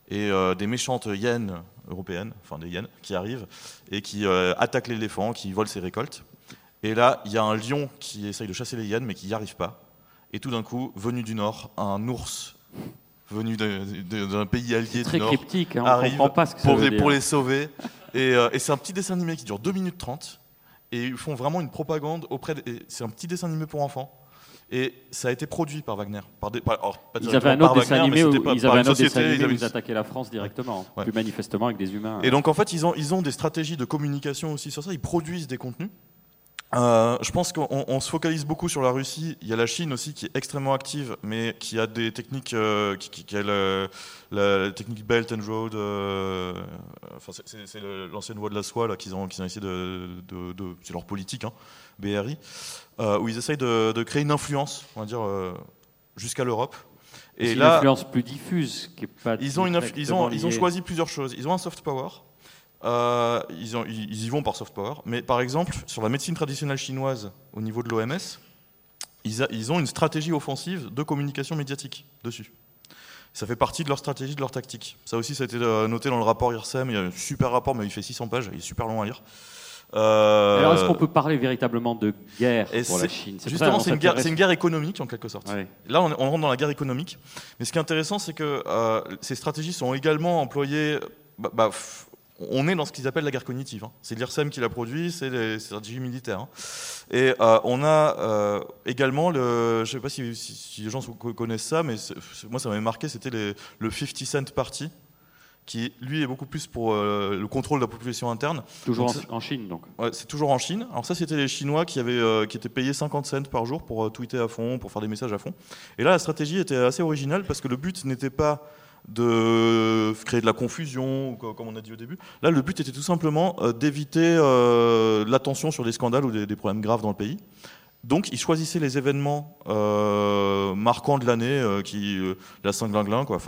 et des méchantes hyènes européennes, enfin des hyènes, qui arrivent et qui attaquent l'éléphant, qui volent ses récoltes. Et là, il y a un lion qui essaye de chasser les hyènes, mais qui n'y arrive pas. Et tout d'un coup, venu du nord, un ours venu d'un pays allié Très du nord cryptique, hein, on arrive comprend pas ce que ça pour, veut les, dire. pour les sauver. Et, euh, et c'est un petit dessin animé qui dure 2 minutes 30. Et ils font vraiment une propagande auprès. C'est un petit dessin animé pour enfants. Et ça a été produit par Wagner. Par des, par- alors, pas Ils avaient un autre dessin Wagner, animé où pas- ils avaient une un autre dessin société, animé ils où avaient ils attaquaient la France directement, Ouais. plus manifestement avec des humains. Et donc en fait, ils ont, ils ont des stratégies de communication aussi sur ça. Ils produisent des contenus. Euh, je pense qu'on on se focalise beaucoup sur la Russie. Il y a la Chine aussi qui est extrêmement active, mais qui a des techniques, euh, qui, qui- qui a la, la technique Belt and Road. euh, enfin, c'est- l'ancienne voie de la soie là qu'ils ont, qu'ils ont essayé de, de- de- c'est leur politique, hein, BRI, où ils essayent de, de créer une influence, on va dire, jusqu'à l'Europe. Et Et une là, influence plus diffuse qui est pas ils ont, une inf- ils, ont, directement ils ont liée. choisi plusieurs choses. Ils ont un soft power. Euh, ils, ont- ils- ils y vont par soft power. Mais par exemple, sur la médecine traditionnelle chinoise, au niveau de l'OMS, ils, ont une stratégie offensive de communication médiatique dessus. Ça fait partie de leur stratégie, de leur tactique. Ça aussi, ça a été euh, noté dans le rapport IRSEM. Il y a un super rapport, mais il fait 600 pages. Il est super long à lire. Euh, Alors est-ce qu'on peut parler véritablement de guerre et pour la Chine? Justement, c'est une, guerre- une économique en quelque sorte. Ouais. Là, on, on rentre dans la guerre économique. Mais ce qui est intéressant, c'est que euh, ces stratégies sont également employées. bah, bah, on est dans ce qu'ils appellent la guerre cognitive. hein. C'est l'IRSEM qui l'a produit, c'est les stratégies militaires. hein. Et euh, on a euh, également, le, je ne sais pas si, si- si les gens connaissent ça, mais moi ça m'avait marqué, c'était le 50 Cent Party, qui lui est beaucoup plus pour euh, le contrôle de la population interne. Toujours Donc, en, en Chine donc. Ouais, c'est toujours en Chine. Alors ça, c'était les Chinois qui avaient, qui étaient payés 50 cents par jour pour tweeter à fond, pour faire des messages à fond. Et là, la stratégie était assez originale parce que le but n'était pas de créer de la confusion, comme on a dit au début. Là, le but était tout simplement euh, d'éviter euh, l'attention sur des scandales ou des, problèmes graves dans le pays. Donc, ils choisissaient les événements euh, marquants de l'année, qui la Saint-Glinglin, quoi.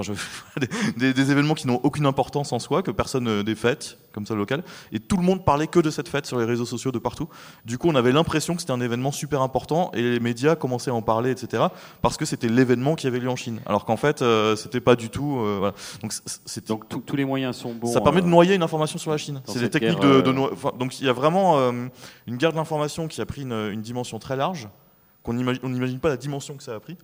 Des, événements qui n'ont aucune importance en soi, que personne fêtes comme ça locales, et tout le monde parlait que de cette fête sur les réseaux sociaux de partout. Du coup, on avait l'impression que c'était un événement super important, et les médias commençaient à en parler, etc., parce que c'était l'événement qui avait lieu en Chine, alors qu'en fait, euh, c'était pas du tout. euh, voilà. Donc, c'est Donc tous- tous les moyens sont bons. ça permet de euh, noyer une information sur la Chine. C'est des techniques guerre, de, euh, de enfin, donc il y a vraiment une guerre d'information qui a pris une, une dimension très large, qu'on n'imagine on n'imagine pas la dimension que ça a pris.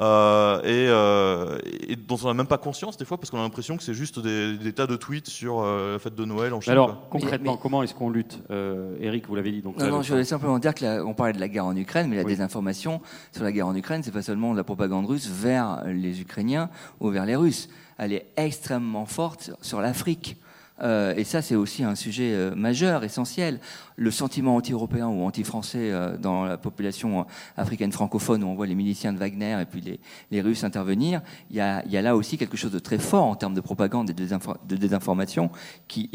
Euh, et, euh, et dont on n'a même pas conscience des fois parce qu'on a l'impression que c'est juste des, des tas de tweets sur euh, la fête de Noël en Chine. alors quoi. concrètement, mais- comment est-ce qu'on lutte euh, Eric, vous l'avez dit donc. Non, là, non, je voulais simplement dire que la- on parlait de la guerre en Ukraine, mais la Oui. désinformation sur la guerre en Ukraine, c'est pas seulement de la propagande russe vers les Ukrainiens ou vers les Russes. Elle est extrêmement forte sur, sur l'Afrique. Euh, et ça, c'est aussi un sujet euh, majeur, essentiel. Le sentiment anti-européen ou anti-français euh, dans la population africaine francophone, où on voit les miliciens de Wagner et puis les, Russes intervenir, il y, a, là aussi quelque chose de très fort en termes de propagande et de, désinformation qui,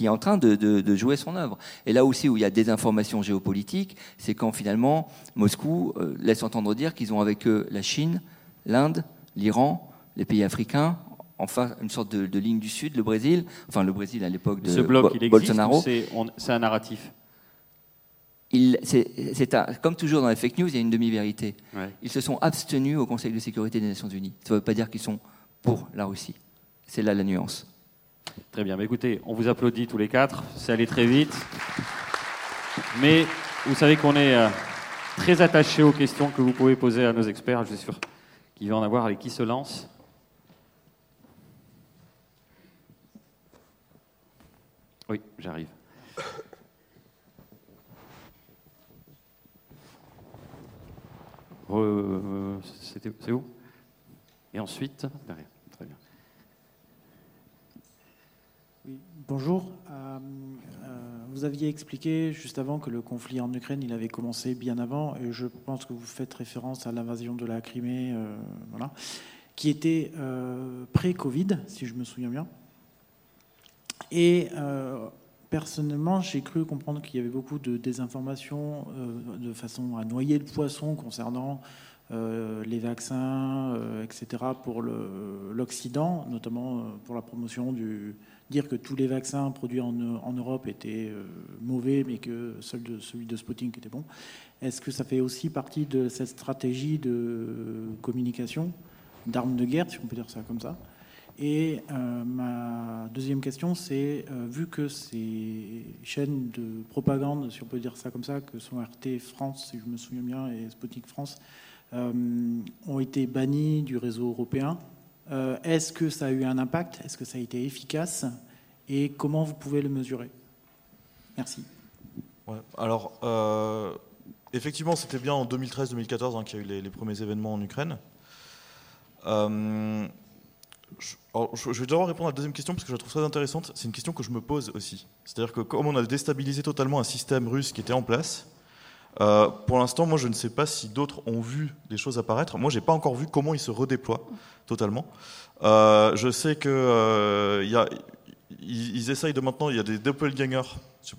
est en train de, de, de, jouer son œuvre. Et là aussi où il y a désinformation géopolitique, c'est quand finalement Moscou laisse entendre dire qu'ils ont avec eux la Chine, l'Inde, l'Iran, les pays africains, enfin une sorte de, ligne du Sud, le Brésil, enfin le Brésil à l'époque de Ce bloc, il Bolsonaro. C'est un narratif? Il, comme toujours dans les fake news, il y a une demi-vérité. Ils se sont abstenus au Conseil de sécurité des Nations Unies. Ça ne veut pas dire qu'ils sont pour la Russie. C'est là la nuance. Très bien. Mais écoutez, on vous applaudit tous les quatre. C'est allé très vite. Mais vous savez qu'on est euh, très attaché aux questions que vous pouvez poser à nos experts. Je suis sûr qu'il va en avoir. avec qui se lance Oui, j'arrive. c'est où? Et ensuite, derrière. Très bien. Oui, bonjour. Euh, euh, vous aviez expliqué juste avant que le conflit en Ukraine, il avait commencé bien avant, et je pense que vous faites référence à l'invasion de la Crimée, euh, voilà, qui était pré-Covid, si je me souviens bien. Et euh, personnellement, j'ai cru comprendre qu'il y avait beaucoup de désinformation euh, de façon à noyer le poisson concernant euh, les vaccins, etc., pour l'Occident, notamment pour la promotion du. dire que tous les vaccins produits en, Europe étaient mauvais, mais que celui de Sputnik était bon. Est-ce que ça fait aussi partie de cette stratégie de communication, d'armes de guerre, si on peut dire ça comme ça? Et euh, ma deuxième question, c'est euh, vu que ces chaînes de propagande, si on peut dire ça comme ça, que sont RT France, si je me souviens bien, et Sputnik France, euh, ont été bannies du réseau européen, est-ce que ça a eu un impact? Est-ce que ça a été efficace? Et comment vous pouvez le mesurer? Merci. alors, effectivement, c'était bien en 2013-2014 hein, qu'il y a eu les, les, premiers événements en Ukraine. Je, vais d'abord répondre à la deuxième question parce que je la trouve très intéressante. C'est une question que je me pose aussi. C'est-à-dire que comme on a déstabilisé totalement un système russe qui était en place, euh, pour l'instant, moi, je ne sais pas si d'autres ont vu des choses apparaître. Moi, j'ai pas encore vu comment ils se redéploient totalement. Euh, je sais que euh, ils, essayent de maintenant. Il y a des doppelgangers.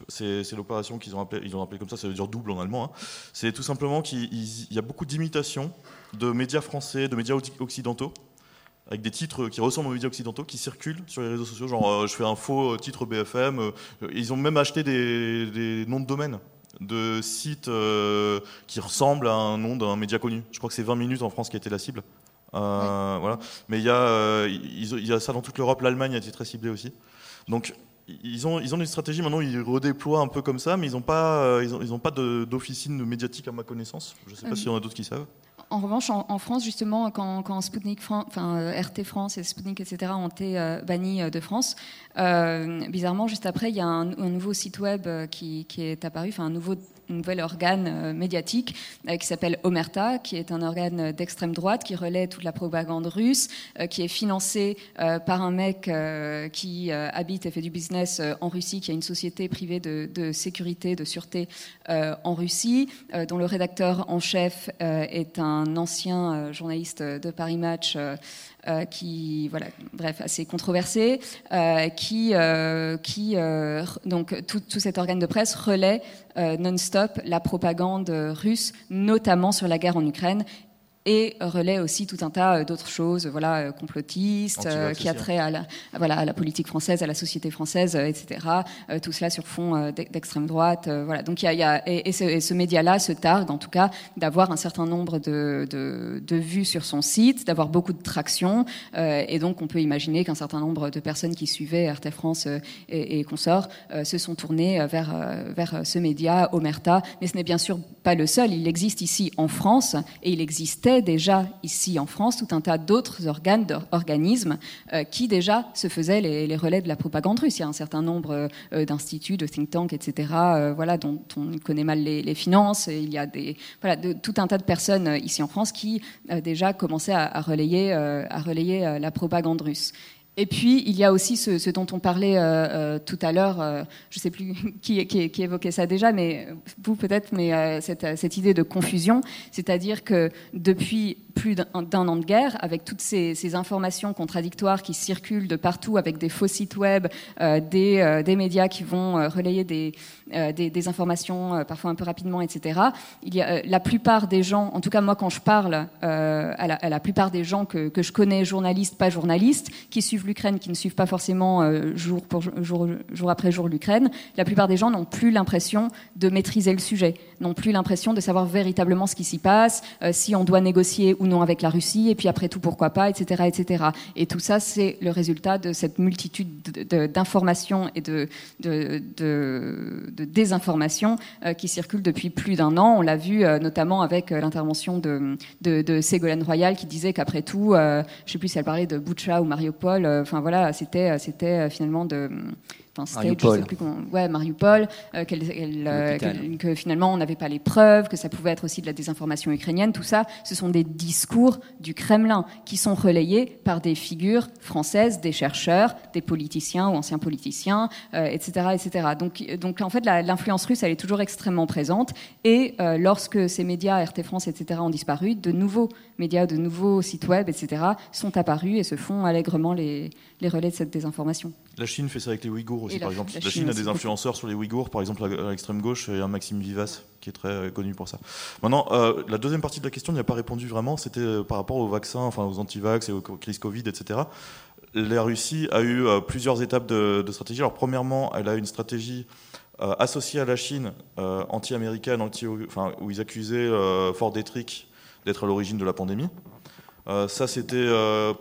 C'est l'opération qu'ils ont appelé, ils ont appelé comme ça. Ça veut dire double en allemand. Hein. C'est tout simplement qu'il y a beaucoup d'imitations de médias français, de médias occidentaux avec des titres qui ressemblent aux médias occidentaux qui circulent sur les réseaux sociaux. Genre, euh, je fais un faux titre BFM. Euh, ils ont même acheté des, noms de domaine de sites euh, qui ressemblent à un nom d'un média connu. Je crois que c'est 20 minutes en France qui a été la cible. Voilà. Mais il y, a, il y a ça dans toute l'Europe. L'Allemagne a été très ciblée aussi. Donc, ils ont, ils ont une stratégie maintenant, ils redéploient un peu comme ça, mais ils n'ont pas, ils ont, ils ont pas d'officine médiatique à ma connaissance. Je ne sais pas s'il y en a d'autres qui savent. En revanche, en, France, justement, quand, enfin euh, RT France et Sputnik, etc., ont été euh, bannis euh, de France, bizarrement, juste après, il y a un, nouveau site web qui, qui est apparu, enfin un nouveau nouvel organe euh, médiatique euh, qui s'appelle Omerta, qui est un organe d'extrême droite qui relaie toute la propagande russe, euh, qui est financé par un mec qui habite et fait du business en Russie, qui a une société privée de, sécurité, de sûreté en Russie, dont le rédacteur en chef est un ancien journaliste de Paris Match. Qui, voilà, bref, assez controversé, qui, qui donc tout, tout, cet organe de presse relaie non-stop la propagande russe, notamment sur la guerre en Ukraine et relaie aussi tout un tas euh, d'autres choses, voilà, euh, complotistes, euh, qui a trait à la, voilà, à la politique française, à la société française, etc. tout cela sur fond d'extrême droite, voilà. Donc il y a, et, ce, média-là se targue, en tout cas, d'avoir un certain nombre de, de, vues sur son site, d'avoir beaucoup de traction, et donc on peut imaginer qu'un certain nombre de personnes qui suivaient RT France et, et consorts se sont tournées vers vers ce média, Omerta. Mais ce n'est bien sûr pas le seul. Il existe ici en France et il existait déjà ici en France tout un tas d'autres organes, d'organismes euh, qui déjà se faisaient les, relais de la propagande russe. Il y a un certain nombre euh, d'instituts, de think tanks, etc., euh, voilà, dont on connaît mal les, finances. Il y a tout un tas de personnes ici en France qui déjà commençaient à, relayer, à relayer la propagande russe. Et puis, il y a aussi ce, dont on parlait euh, euh, tout à l'heure, euh, je ne sais plus qui, évoquait ça déjà, mais vous peut-être, mais cette, idée de confusion, c'est-à-dire que depuis plus d'un an de guerre, avec toutes ces, informations contradictoires qui circulent de partout, avec des faux sites web, des, médias qui vont relayer des, informations parfois un peu rapidement, etc., il y a, la plupart des gens, en tout cas moi quand je parle à la, à, la, plupart des gens que, que je connais, journalistes, pas journalistes, qui suivent l'Ukraine, qui ne suivent pas forcément euh, jour, après jour l'Ukraine, la plupart des gens n'ont plus l'impression de maîtriser le sujet, n'ont plus l'impression de savoir véritablement ce qui s'y passe, euh, si on doit négocier ou non avec la Russie, et puis après tout pourquoi pas, etc. etc. Et tout ça, c'est le résultat de cette multitude d'informations et de, désinformations euh, qui circulent depuis plus d'un an. On l'a vu notamment avec l'intervention de, de, Ségolène Royal qui disait qu'après tout, je ne sais plus si elle parlait de Boucha ou Mariupol, enfin voilà, c'était c'était finalement de Enfin, Mariupol. ouais, Mariupol, euh, euh, que finalement on n'avait pas les preuves, que ça pouvait être aussi de la désinformation ukrainienne. Tout ça, ce sont des discours du Kremlin qui sont relayés par des figures françaises, des chercheurs, des politiciens ou anciens politiciens, etc., euh, etc. Donc, donc en fait, l'influence russe, elle est toujours extrêmement présente. Et lorsque ces médias, RT France, etc., ont disparu, de nouveaux médias, de nouveaux sites web, etc., sont apparus et se font allègrement les, les relais de cette désinformation. La Chine fait ça avec les Ouïghours aussi, par exemple. La, Chine, a des influenceurs sur les Ouïghours, par exemple à l'extrême gauche, et un Maxime Vivas qui est très euh, connu pour ça. Maintenant, euh, la deuxième partie de la question n'y a pas répondu vraiment, c'était euh, par rapport aux vaccins, enfin aux antivax et aux crises Covid, etc. La Russie a eu plusieurs étapes de, stratégie. Alors, premièrement, elle a une stratégie associée à la Chine, anti-américaine, anti, enfin, où ils accusaient Fort Detrick d'être à l'origine de la pandémie. ça, c'était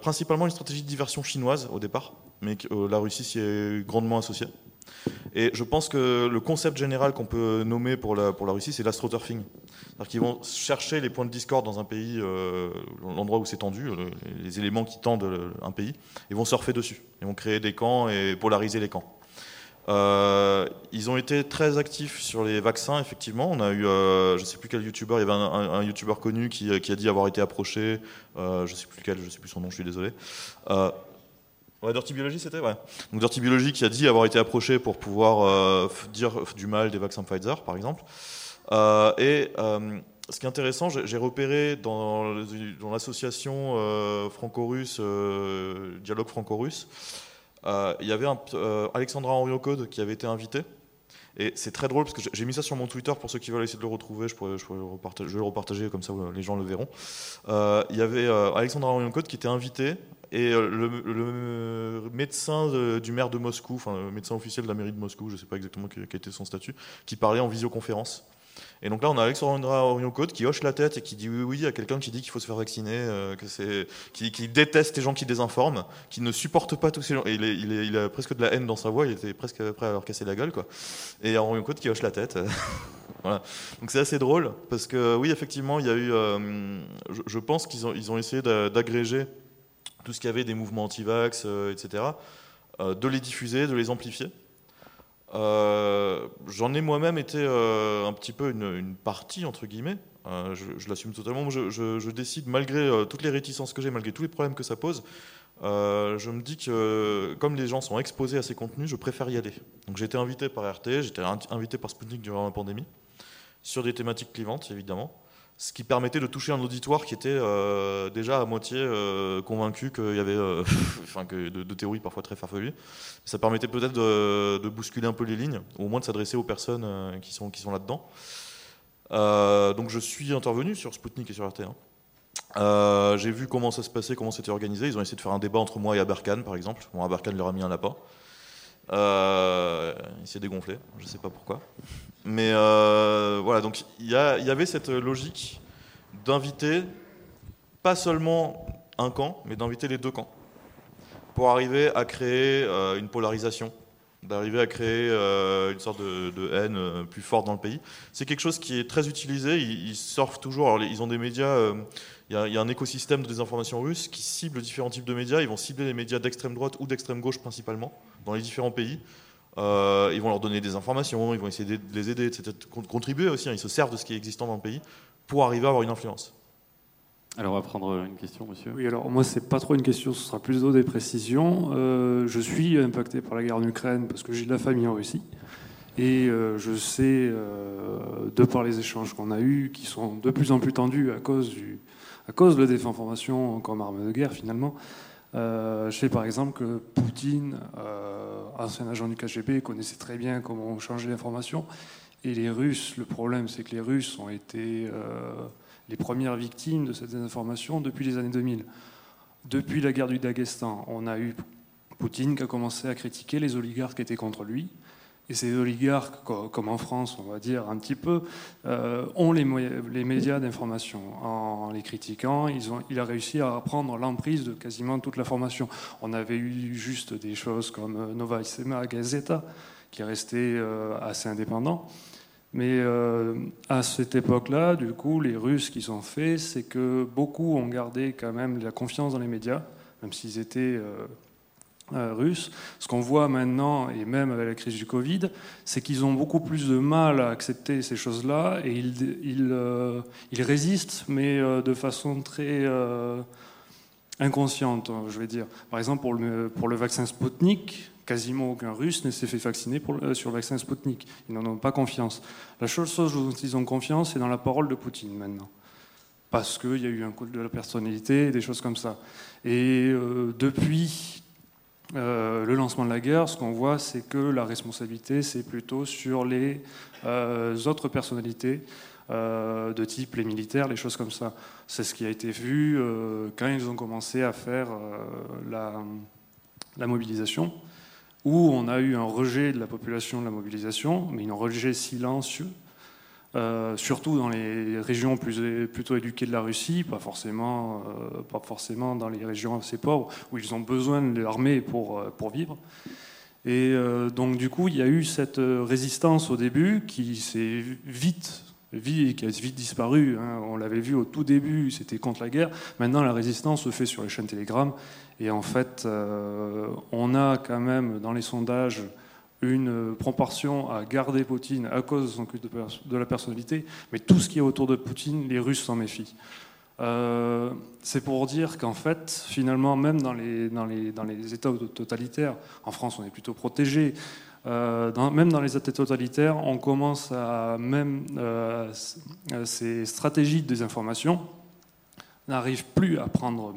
principalement une stratégie de diversion chinoise au départ mais euh, la Russie s'y est grandement associée. Et je pense que le concept général qu'on peut nommer pour la, pour la Russie, c'est l'astroturfing. C'est-à-dire qu'ils vont chercher les points de discorde dans un pays, euh, l'endroit où c'est tendu, euh, les éléments qui tendent un pays, et vont surfer dessus. Ils vont créer des camps et polariser les camps. ils ont été très actifs sur les vaccins, effectivement. On a eu, je ne sais plus quel youtubeur, il y avait un, un, youtubeur connu qui, qui, a dit avoir été approché, je ne sais plus lequel, je ne sais plus son nom, je suis désolé. Ouais, Dirty Biology, c'était ouais. Donc Dirty Biology qui a dit avoir été approché pour pouvoir euh, dire du mal des vaccins Pfizer, par exemple. Euh, et euh, ce qui est intéressant, j'ai repéré dans, l'association franco-russe, Dialogue franco-russe, il y avait un, Alexandra Henriot-Code qui avait été invité. Et c'est très drôle parce que j'ai mis ça sur mon Twitter pour ceux qui veulent essayer de le retrouver. Je, vais le repartager comme ça les gens le verront. il y avait Alexandra Henriot-Code qui était invité et euh, le, médecin du maire de Moscou, enfin le médecin officiel de la mairie de Moscou, je ne sais pas exactement quel, était son statut, qui parlait en visioconférence. Et donc là, on a Alexandra Orion-Côte qui hoche la tête et qui dit oui, oui, il y a quelqu'un qui dit qu'il faut se faire vacciner, euh, qui, déteste les gens qui désinforment, qui ne supporte pas tous ces gens. Et il, a presque de la haine dans sa voix, il était presque prêt à leur casser la gueule, quoi. Et Orion-Côte qui hoche la tête. Donc c'est assez drôle parce que oui, effectivement, il y a eu. Euh, je, pense qu'ils ont, ils ont essayé d'agréger tout ce qu'il y avait des mouvements anti-vax, euh, etc., euh, de les diffuser, de les amplifier. Euh, j'en ai moi-même été un petit peu une, partie, entre guillemets. je, l'assume totalement. Je, décide, malgré toutes les réticences que j'ai, malgré tous les problèmes que ça pose, je me dis que comme les gens sont exposés à ces contenus, je préfère y aller. Donc j'ai été invité par RT, j'étais invité par Sputnik durant la pandémie, sur des thématiques clivantes, évidemment ce qui permettait de toucher un auditoire qui était euh, déjà à moitié euh, convaincu qu'il y avait euh, que de, théories parfois très farfelues. Ça permettait peut-être de, bousculer un peu les lignes, ou au moins de s'adresser aux personnes qui sont, qui sont là-dedans. donc je suis intervenu sur Sputnik et sur RT1. J'ai vu comment ça se passait, comment c'était organisé. Ils ont essayé de faire un débat entre moi et Aberkan, par exemple. Bon, Aberkan leur a mis un lapin. Il s'est dégonflé, je ne sais pas pourquoi. Mais euh, voilà, donc il y, avait cette logique d'inviter pas seulement un camp, mais d'inviter les deux camps, pour arriver à créer euh, une polarisation, d'arriver à créer euh, une sorte de, haine plus forte dans le pays. C'est quelque chose qui est très utilisé, ils, surfent toujours, alors ils ont des médias, il y, a un écosystème de désinformation russe qui cible différents types de médias, ils vont cibler les médias d'extrême droite ou d'extrême gauche principalement, dans les différents pays. Euh, ils vont leur donner des informations, ils vont essayer de les aider, etc. Contribuer aussi, hein. ils se servent de ce qui est existant dans le pays pour arriver à avoir une influence. Alors, on va prendre une question, monsieur. Oui, alors moi, c'est pas trop une question, ce sera plutôt des précisions. Euh, je suis impacté par la guerre en Ukraine parce que j'ai de la famille en Russie. Et euh, je sais, euh, de par les échanges qu'on a eus, qui sont de plus en plus tendus à cause, du, à cause de la désinformation comme arme de guerre, finalement, je sais par exemple que Poutine, ancien agent du KGB, connaissait très bien comment changer l'information. Et les Russes, le problème, c'est que les Russes ont été les premières victimes de cette désinformation depuis les années 2000. Depuis la guerre du Daghestan, on a eu Poutine qui a commencé à critiquer les oligarques qui étaient contre lui. Et ces oligarques, comme en France, on va dire un petit peu, euh, ont les, médias d'information. En les critiquant, ils ont, il a réussi à prendre l'emprise de quasiment toute l'information. On avait eu juste des choses comme euh, Nova Sema Gazeta, qui est euh, assez indépendant. Mais à cette époque-là, du coup, les Russes qui sont faits, c'est que beaucoup ont gardé quand même la confiance dans les médias, même s'ils étaient russes. Ce qu'on voit maintenant, et même avec la crise du Covid, c'est qu'ils ont beaucoup plus de mal à accepter ces choses-là et ils, ils, résistent, mais de façon très inconsciente, je vais dire. Par exemple, pour le, vaccin Sputnik, quasiment aucun Russe ne s'est fait vacciner sur le vaccin Sputnik. Ils n'en ont pas confiance. La seule chose dont ils ont confiance, c'est dans la parole de Poutine maintenant. Parce qu'il y a eu un coup de la personnalité, des choses comme ça. Et euh, depuis euh, le lancement de la guerre, ce qu'on voit, c'est que la responsabilité, c'est plutôt sur les euh, autres personnalités. de type les militaires, les choses comme ça. C'est ce qui a été vu quand ils ont commencé à faire la mobilisation où on a eu un rejet de la population de la mobilisation, mais un rejet silencieux, euh, surtout dans les régions plus, plutôt éduquées de la Russie, pas forcément, euh, pas forcément dans les régions assez pauvres, où ils ont besoin de l'armée pour, euh, pour vivre. Et donc du coup, il y a eu cette résistance au début qui s'est vite vie qui a vite disparu. Hein. On l'avait vu au tout début, c'était contre la guerre. Maintenant, la résistance se fait sur les chaînes Telegram et en fait, on a quand même dans les sondages une proportion à garder Poutine à cause de son culte de, la personnalité, mais tout ce qui est autour de Poutine, les Russes s'en méfient. Euh, c'est pour dire qu'en fait, finalement, même dans les États totalitaires, en France on est plutôt protégé, euh, même dans les États totalitaires, on commence à même ces stratégies de désinformation n'arrivent plus à prendre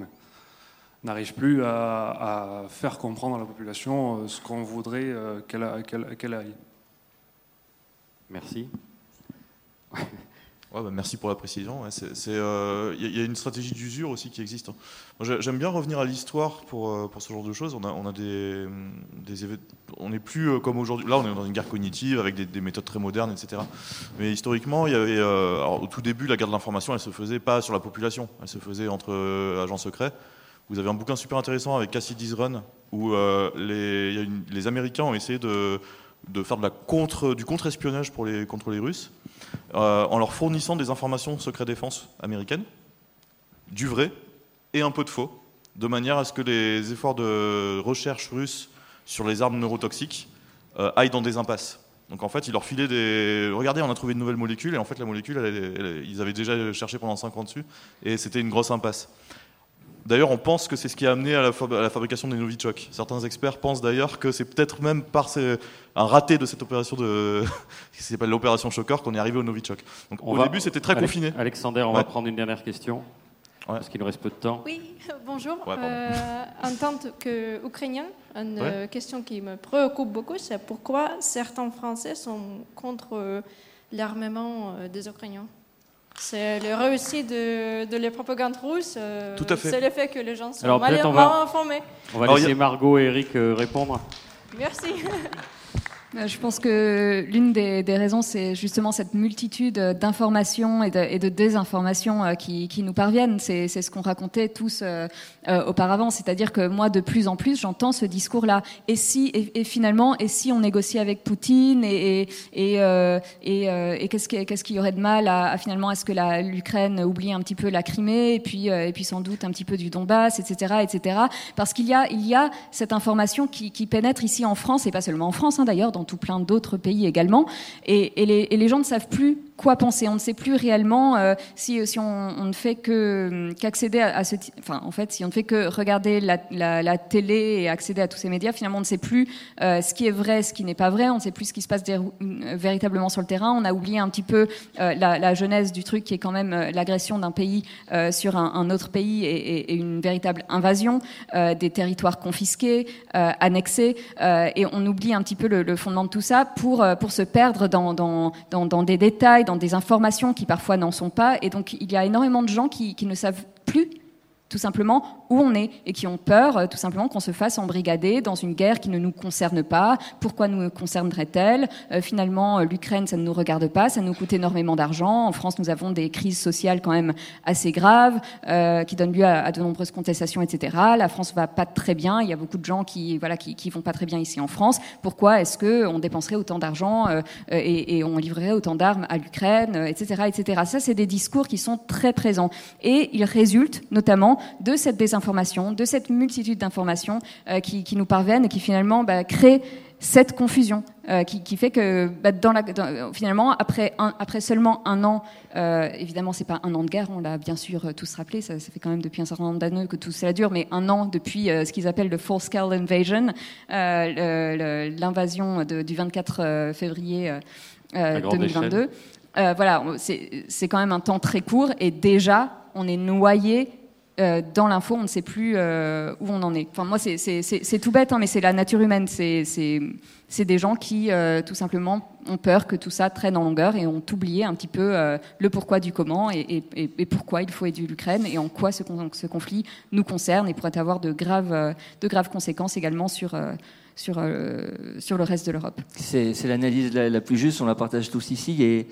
n'arrive plus à, faire comprendre à la population euh, ce qu'on voudrait euh, qu'elle aille. Merci. Ouais, bah merci pour la précision. Il euh, y, a une stratégie d'usure aussi qui existe. Hein. J'aime bien revenir à l'histoire pour, pour ce genre de choses. On a, on a des, des on n'est plus comme aujourd'hui. Là, on est dans une guerre cognitive avec des, méthodes très modernes, etc. Mais historiquement, il y avait, au tout début, la guerre de l'information, elle se faisait pas sur la population. Elle se faisait entre agents secrets. Vous avez un bouquin super intéressant avec Cassidy's Run, où euh, les, Américains ont essayé de, faire du contre-espionnage pour les, contre les Russes, euh, en leur fournissant des informations secret défense américaines, du vrai et un peu de faux, de manière à ce que les efforts de recherche russes sur les armes neurotoxiques euh, aillent dans des impasses. Donc en fait, ils leur filaient des. Regardez, on a trouvé une nouvelle molécule, et en fait, la molécule, ils avaient déjà cherché pendant 5 ans dessus, et c'était une grosse impasse. D'ailleurs, on pense que c'est ce qui a amené à la, fabrication des Novichok. Certains experts pensent d'ailleurs que c'est peut-être même par un raté de cette opération de, qui s'appelle l'opération Shocker qu'on est arrivé au Novichok. Donc, au début, c'était très confiné. Alexander, on va prendre une dernière question. Parce qu'il nous reste peu de temps. Oui, bonjour. Euh, en tant qu'Ukrainien, une euh, question qui me préoccupe beaucoup, c'est pourquoi certains Français sont contre euh, l'armement des Ukrainiens? C'est le réussi de, de les propagandes russes. Euh, Tout à fait. C'est le fait que les gens sont mal, informés. On va laisser Margot et Eric euh, répondre. Merci. Euh, je pense que l'une des, raisons, c'est justement cette multitude d'informations et de, désinformations euh, qui, nous parviennent. C'est ce qu'on racontait tous euh, auparavant. C'est-à-dire que moi, de plus en plus, j'entends ce discours-là. Et si, et, finalement, et si on négocie avec Poutine et, qu'est-ce qu'il qu y aurait de mal à, à finalement, est-ce que l'Ukraine oublie un petit peu la Crimée et puis, sans doute un petit peu du Donbass, etc., etc. Parce qu'il y a, cette information qui, pénètre ici en France et pas seulement en France, hein, d'ailleurs, tout plein d'autres pays également. Et, les, gens ne savent plus penser. On ne sait plus réellement euh, si, si on, ne fait que qu'accéder à, ce, enfin en fait, si on ne fait que regarder la, télé et accéder à tous ces médias, finalement, on ne sait plus euh, ce qui est vrai, ce qui n'est pas vrai. On ne sait plus ce qui se passe véritablement sur le terrain. On a oublié un petit peu la, genèse du truc, qui est quand même l'agression d'un pays sur un, autre pays et, une véritable invasion, des territoires confisqués, annexés, et on oublie un petit peu le, fondement de tout ça pour pour se perdre dans, dans, des détails, des informations qui parfois n'en sont pas. Et donc il y a énormément de gens qui, ne savent plus tout simplement où on est et qui ont peur euh, tout simplement qu'on se fasse embrigader dans une guerre qui ne nous concerne pas. Pourquoi nous concernerait-elle? Euh, Finalement, euh, l'Ukraine, ça ne nous regarde pas, ça nous coûte énormément d'argent. En France, nous avons des crises sociales quand même assez graves qui donnent lieu à, de nombreuses contestations, etc. La France va pas très bien. Il y a beaucoup de gens qui voilà qui, vont pas très bien ici en France. Pourquoi est-ce que on dépenserait autant d'argent et, et, on livrerait autant d'armes à l'Ukraine, etc., etc. Ça, c'est des discours qui sont très présents et ils résultent notamment de cette désinformation, de cette multitude d'informations euh, qui, nous parviennent et qui finalement bah, créent cette confusion euh, qui, fait que bah, dans la, finalement après, après seulement un an, euh, évidemment c'est pas un an de guerre, on l'a bien sûr tous rappelé, ça, fait quand même depuis un certain nombre d'années que tout cela dure, mais un an depuis ce qu'ils appellent le full scale invasion, l'invasion du 24 février 2022. voilà, c'est quand même un temps très court et déjà on est noyé euh, dans l'info, on ne sait plus euh, où on en est. Enfin, moi, c'est tout bête, hein, mais c'est la nature humaine. C'est des gens qui, euh, tout simplement, ont peur que tout ça traîne en longueur et ont oublié un petit peu le pourquoi du comment et, pourquoi il faut aider l'Ukraine et en quoi ce, conflit nous concerne et pourrait avoir de graves, conséquences également sur le reste de l'Europe. C'est l'analyse la, la, plus juste, on la partage tous ici. Et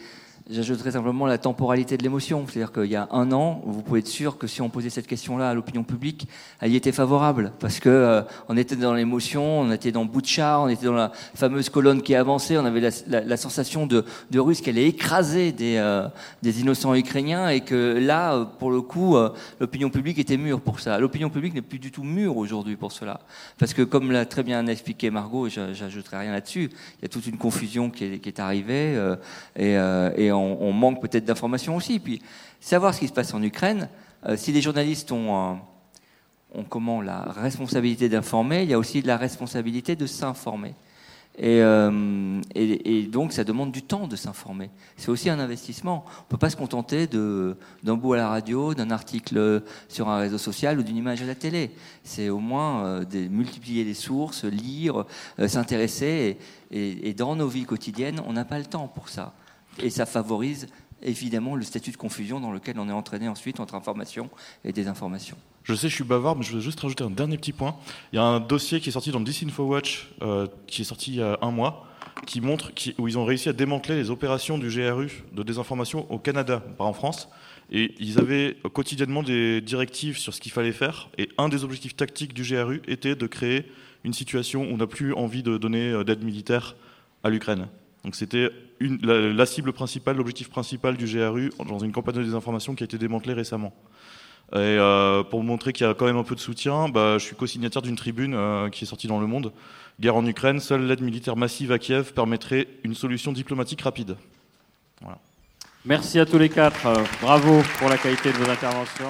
J'ajouterais simplement la temporalité de l'émotion. C'est-à-dire qu'il y a un an, vous pouvez être sûr que si on posait cette question-là à l'opinion publique, elle y était favorable. Parce que euh, on était dans l'émotion, on était dans Boutcha, on était dans la fameuse colonne qui avançait, on avait la, sensation de, de Russes qu'elle allait écraser des, euh, des innocents ukrainiens et que là, euh, pour le coup, l'opinion publique était mûre pour ça. L'opinion publique n'est plus du tout mûre aujourd'hui pour cela. Parce que comme l'a très bien expliqué Margot, j'ajouterai rien là-dessus, il y a toute une confusion qui est, arrivée et, manque peut-être d'informations aussi. Puis savoir ce qui se passe en Ukraine, euh, si les journalistes ont, comment, la responsabilité d'informer, il y a aussi la responsabilité de s'informer. Euh, et, et, donc, ça demande du temps de s'informer. C'est aussi un investissement. On ne peut pas se contenter d'un bout à la radio, d'un article sur un réseau social ou d'une image à la télé. C'est au moins euh, de multiplier les sources, lire, s'intéresser. Et, dans nos vies quotidiennes, on n'a pas le temps pour ça. Et ça favorise évidemment le statut de confusion dans lequel on est entraîné ensuite entre information et désinformation. Je sais, je suis bavard, mais je veux juste rajouter un dernier petit point. Il y a un dossier qui est sorti dans Disinfowatch, euh, qui est sorti il y a un mois, qui montre où ils ont réussi à démanteler les opérations du GRU de désinformation au Canada, pas en France. Et ils avaient quotidiennement des directives sur ce qu'il fallait faire. Et un des objectifs tactiques du GRU était de créer une situation où on n'a plus envie de donner euh, d'aide militaire à l'Ukraine. Donc c'était la, cible principale, l'objectif principal du GRU dans une campagne de désinformation qui a été démantelée récemment. Et euh, pour montrer qu'il y a quand même un peu de soutien, bah, je suis co-signataire d'une tribune euh, qui est sortie dans Le Monde. Guerre en Ukraine, seule l'aide militaire massive à Kiev permettrait une solution diplomatique rapide. Merci à tous les quatre. Bravo pour la qualité de vos interventions.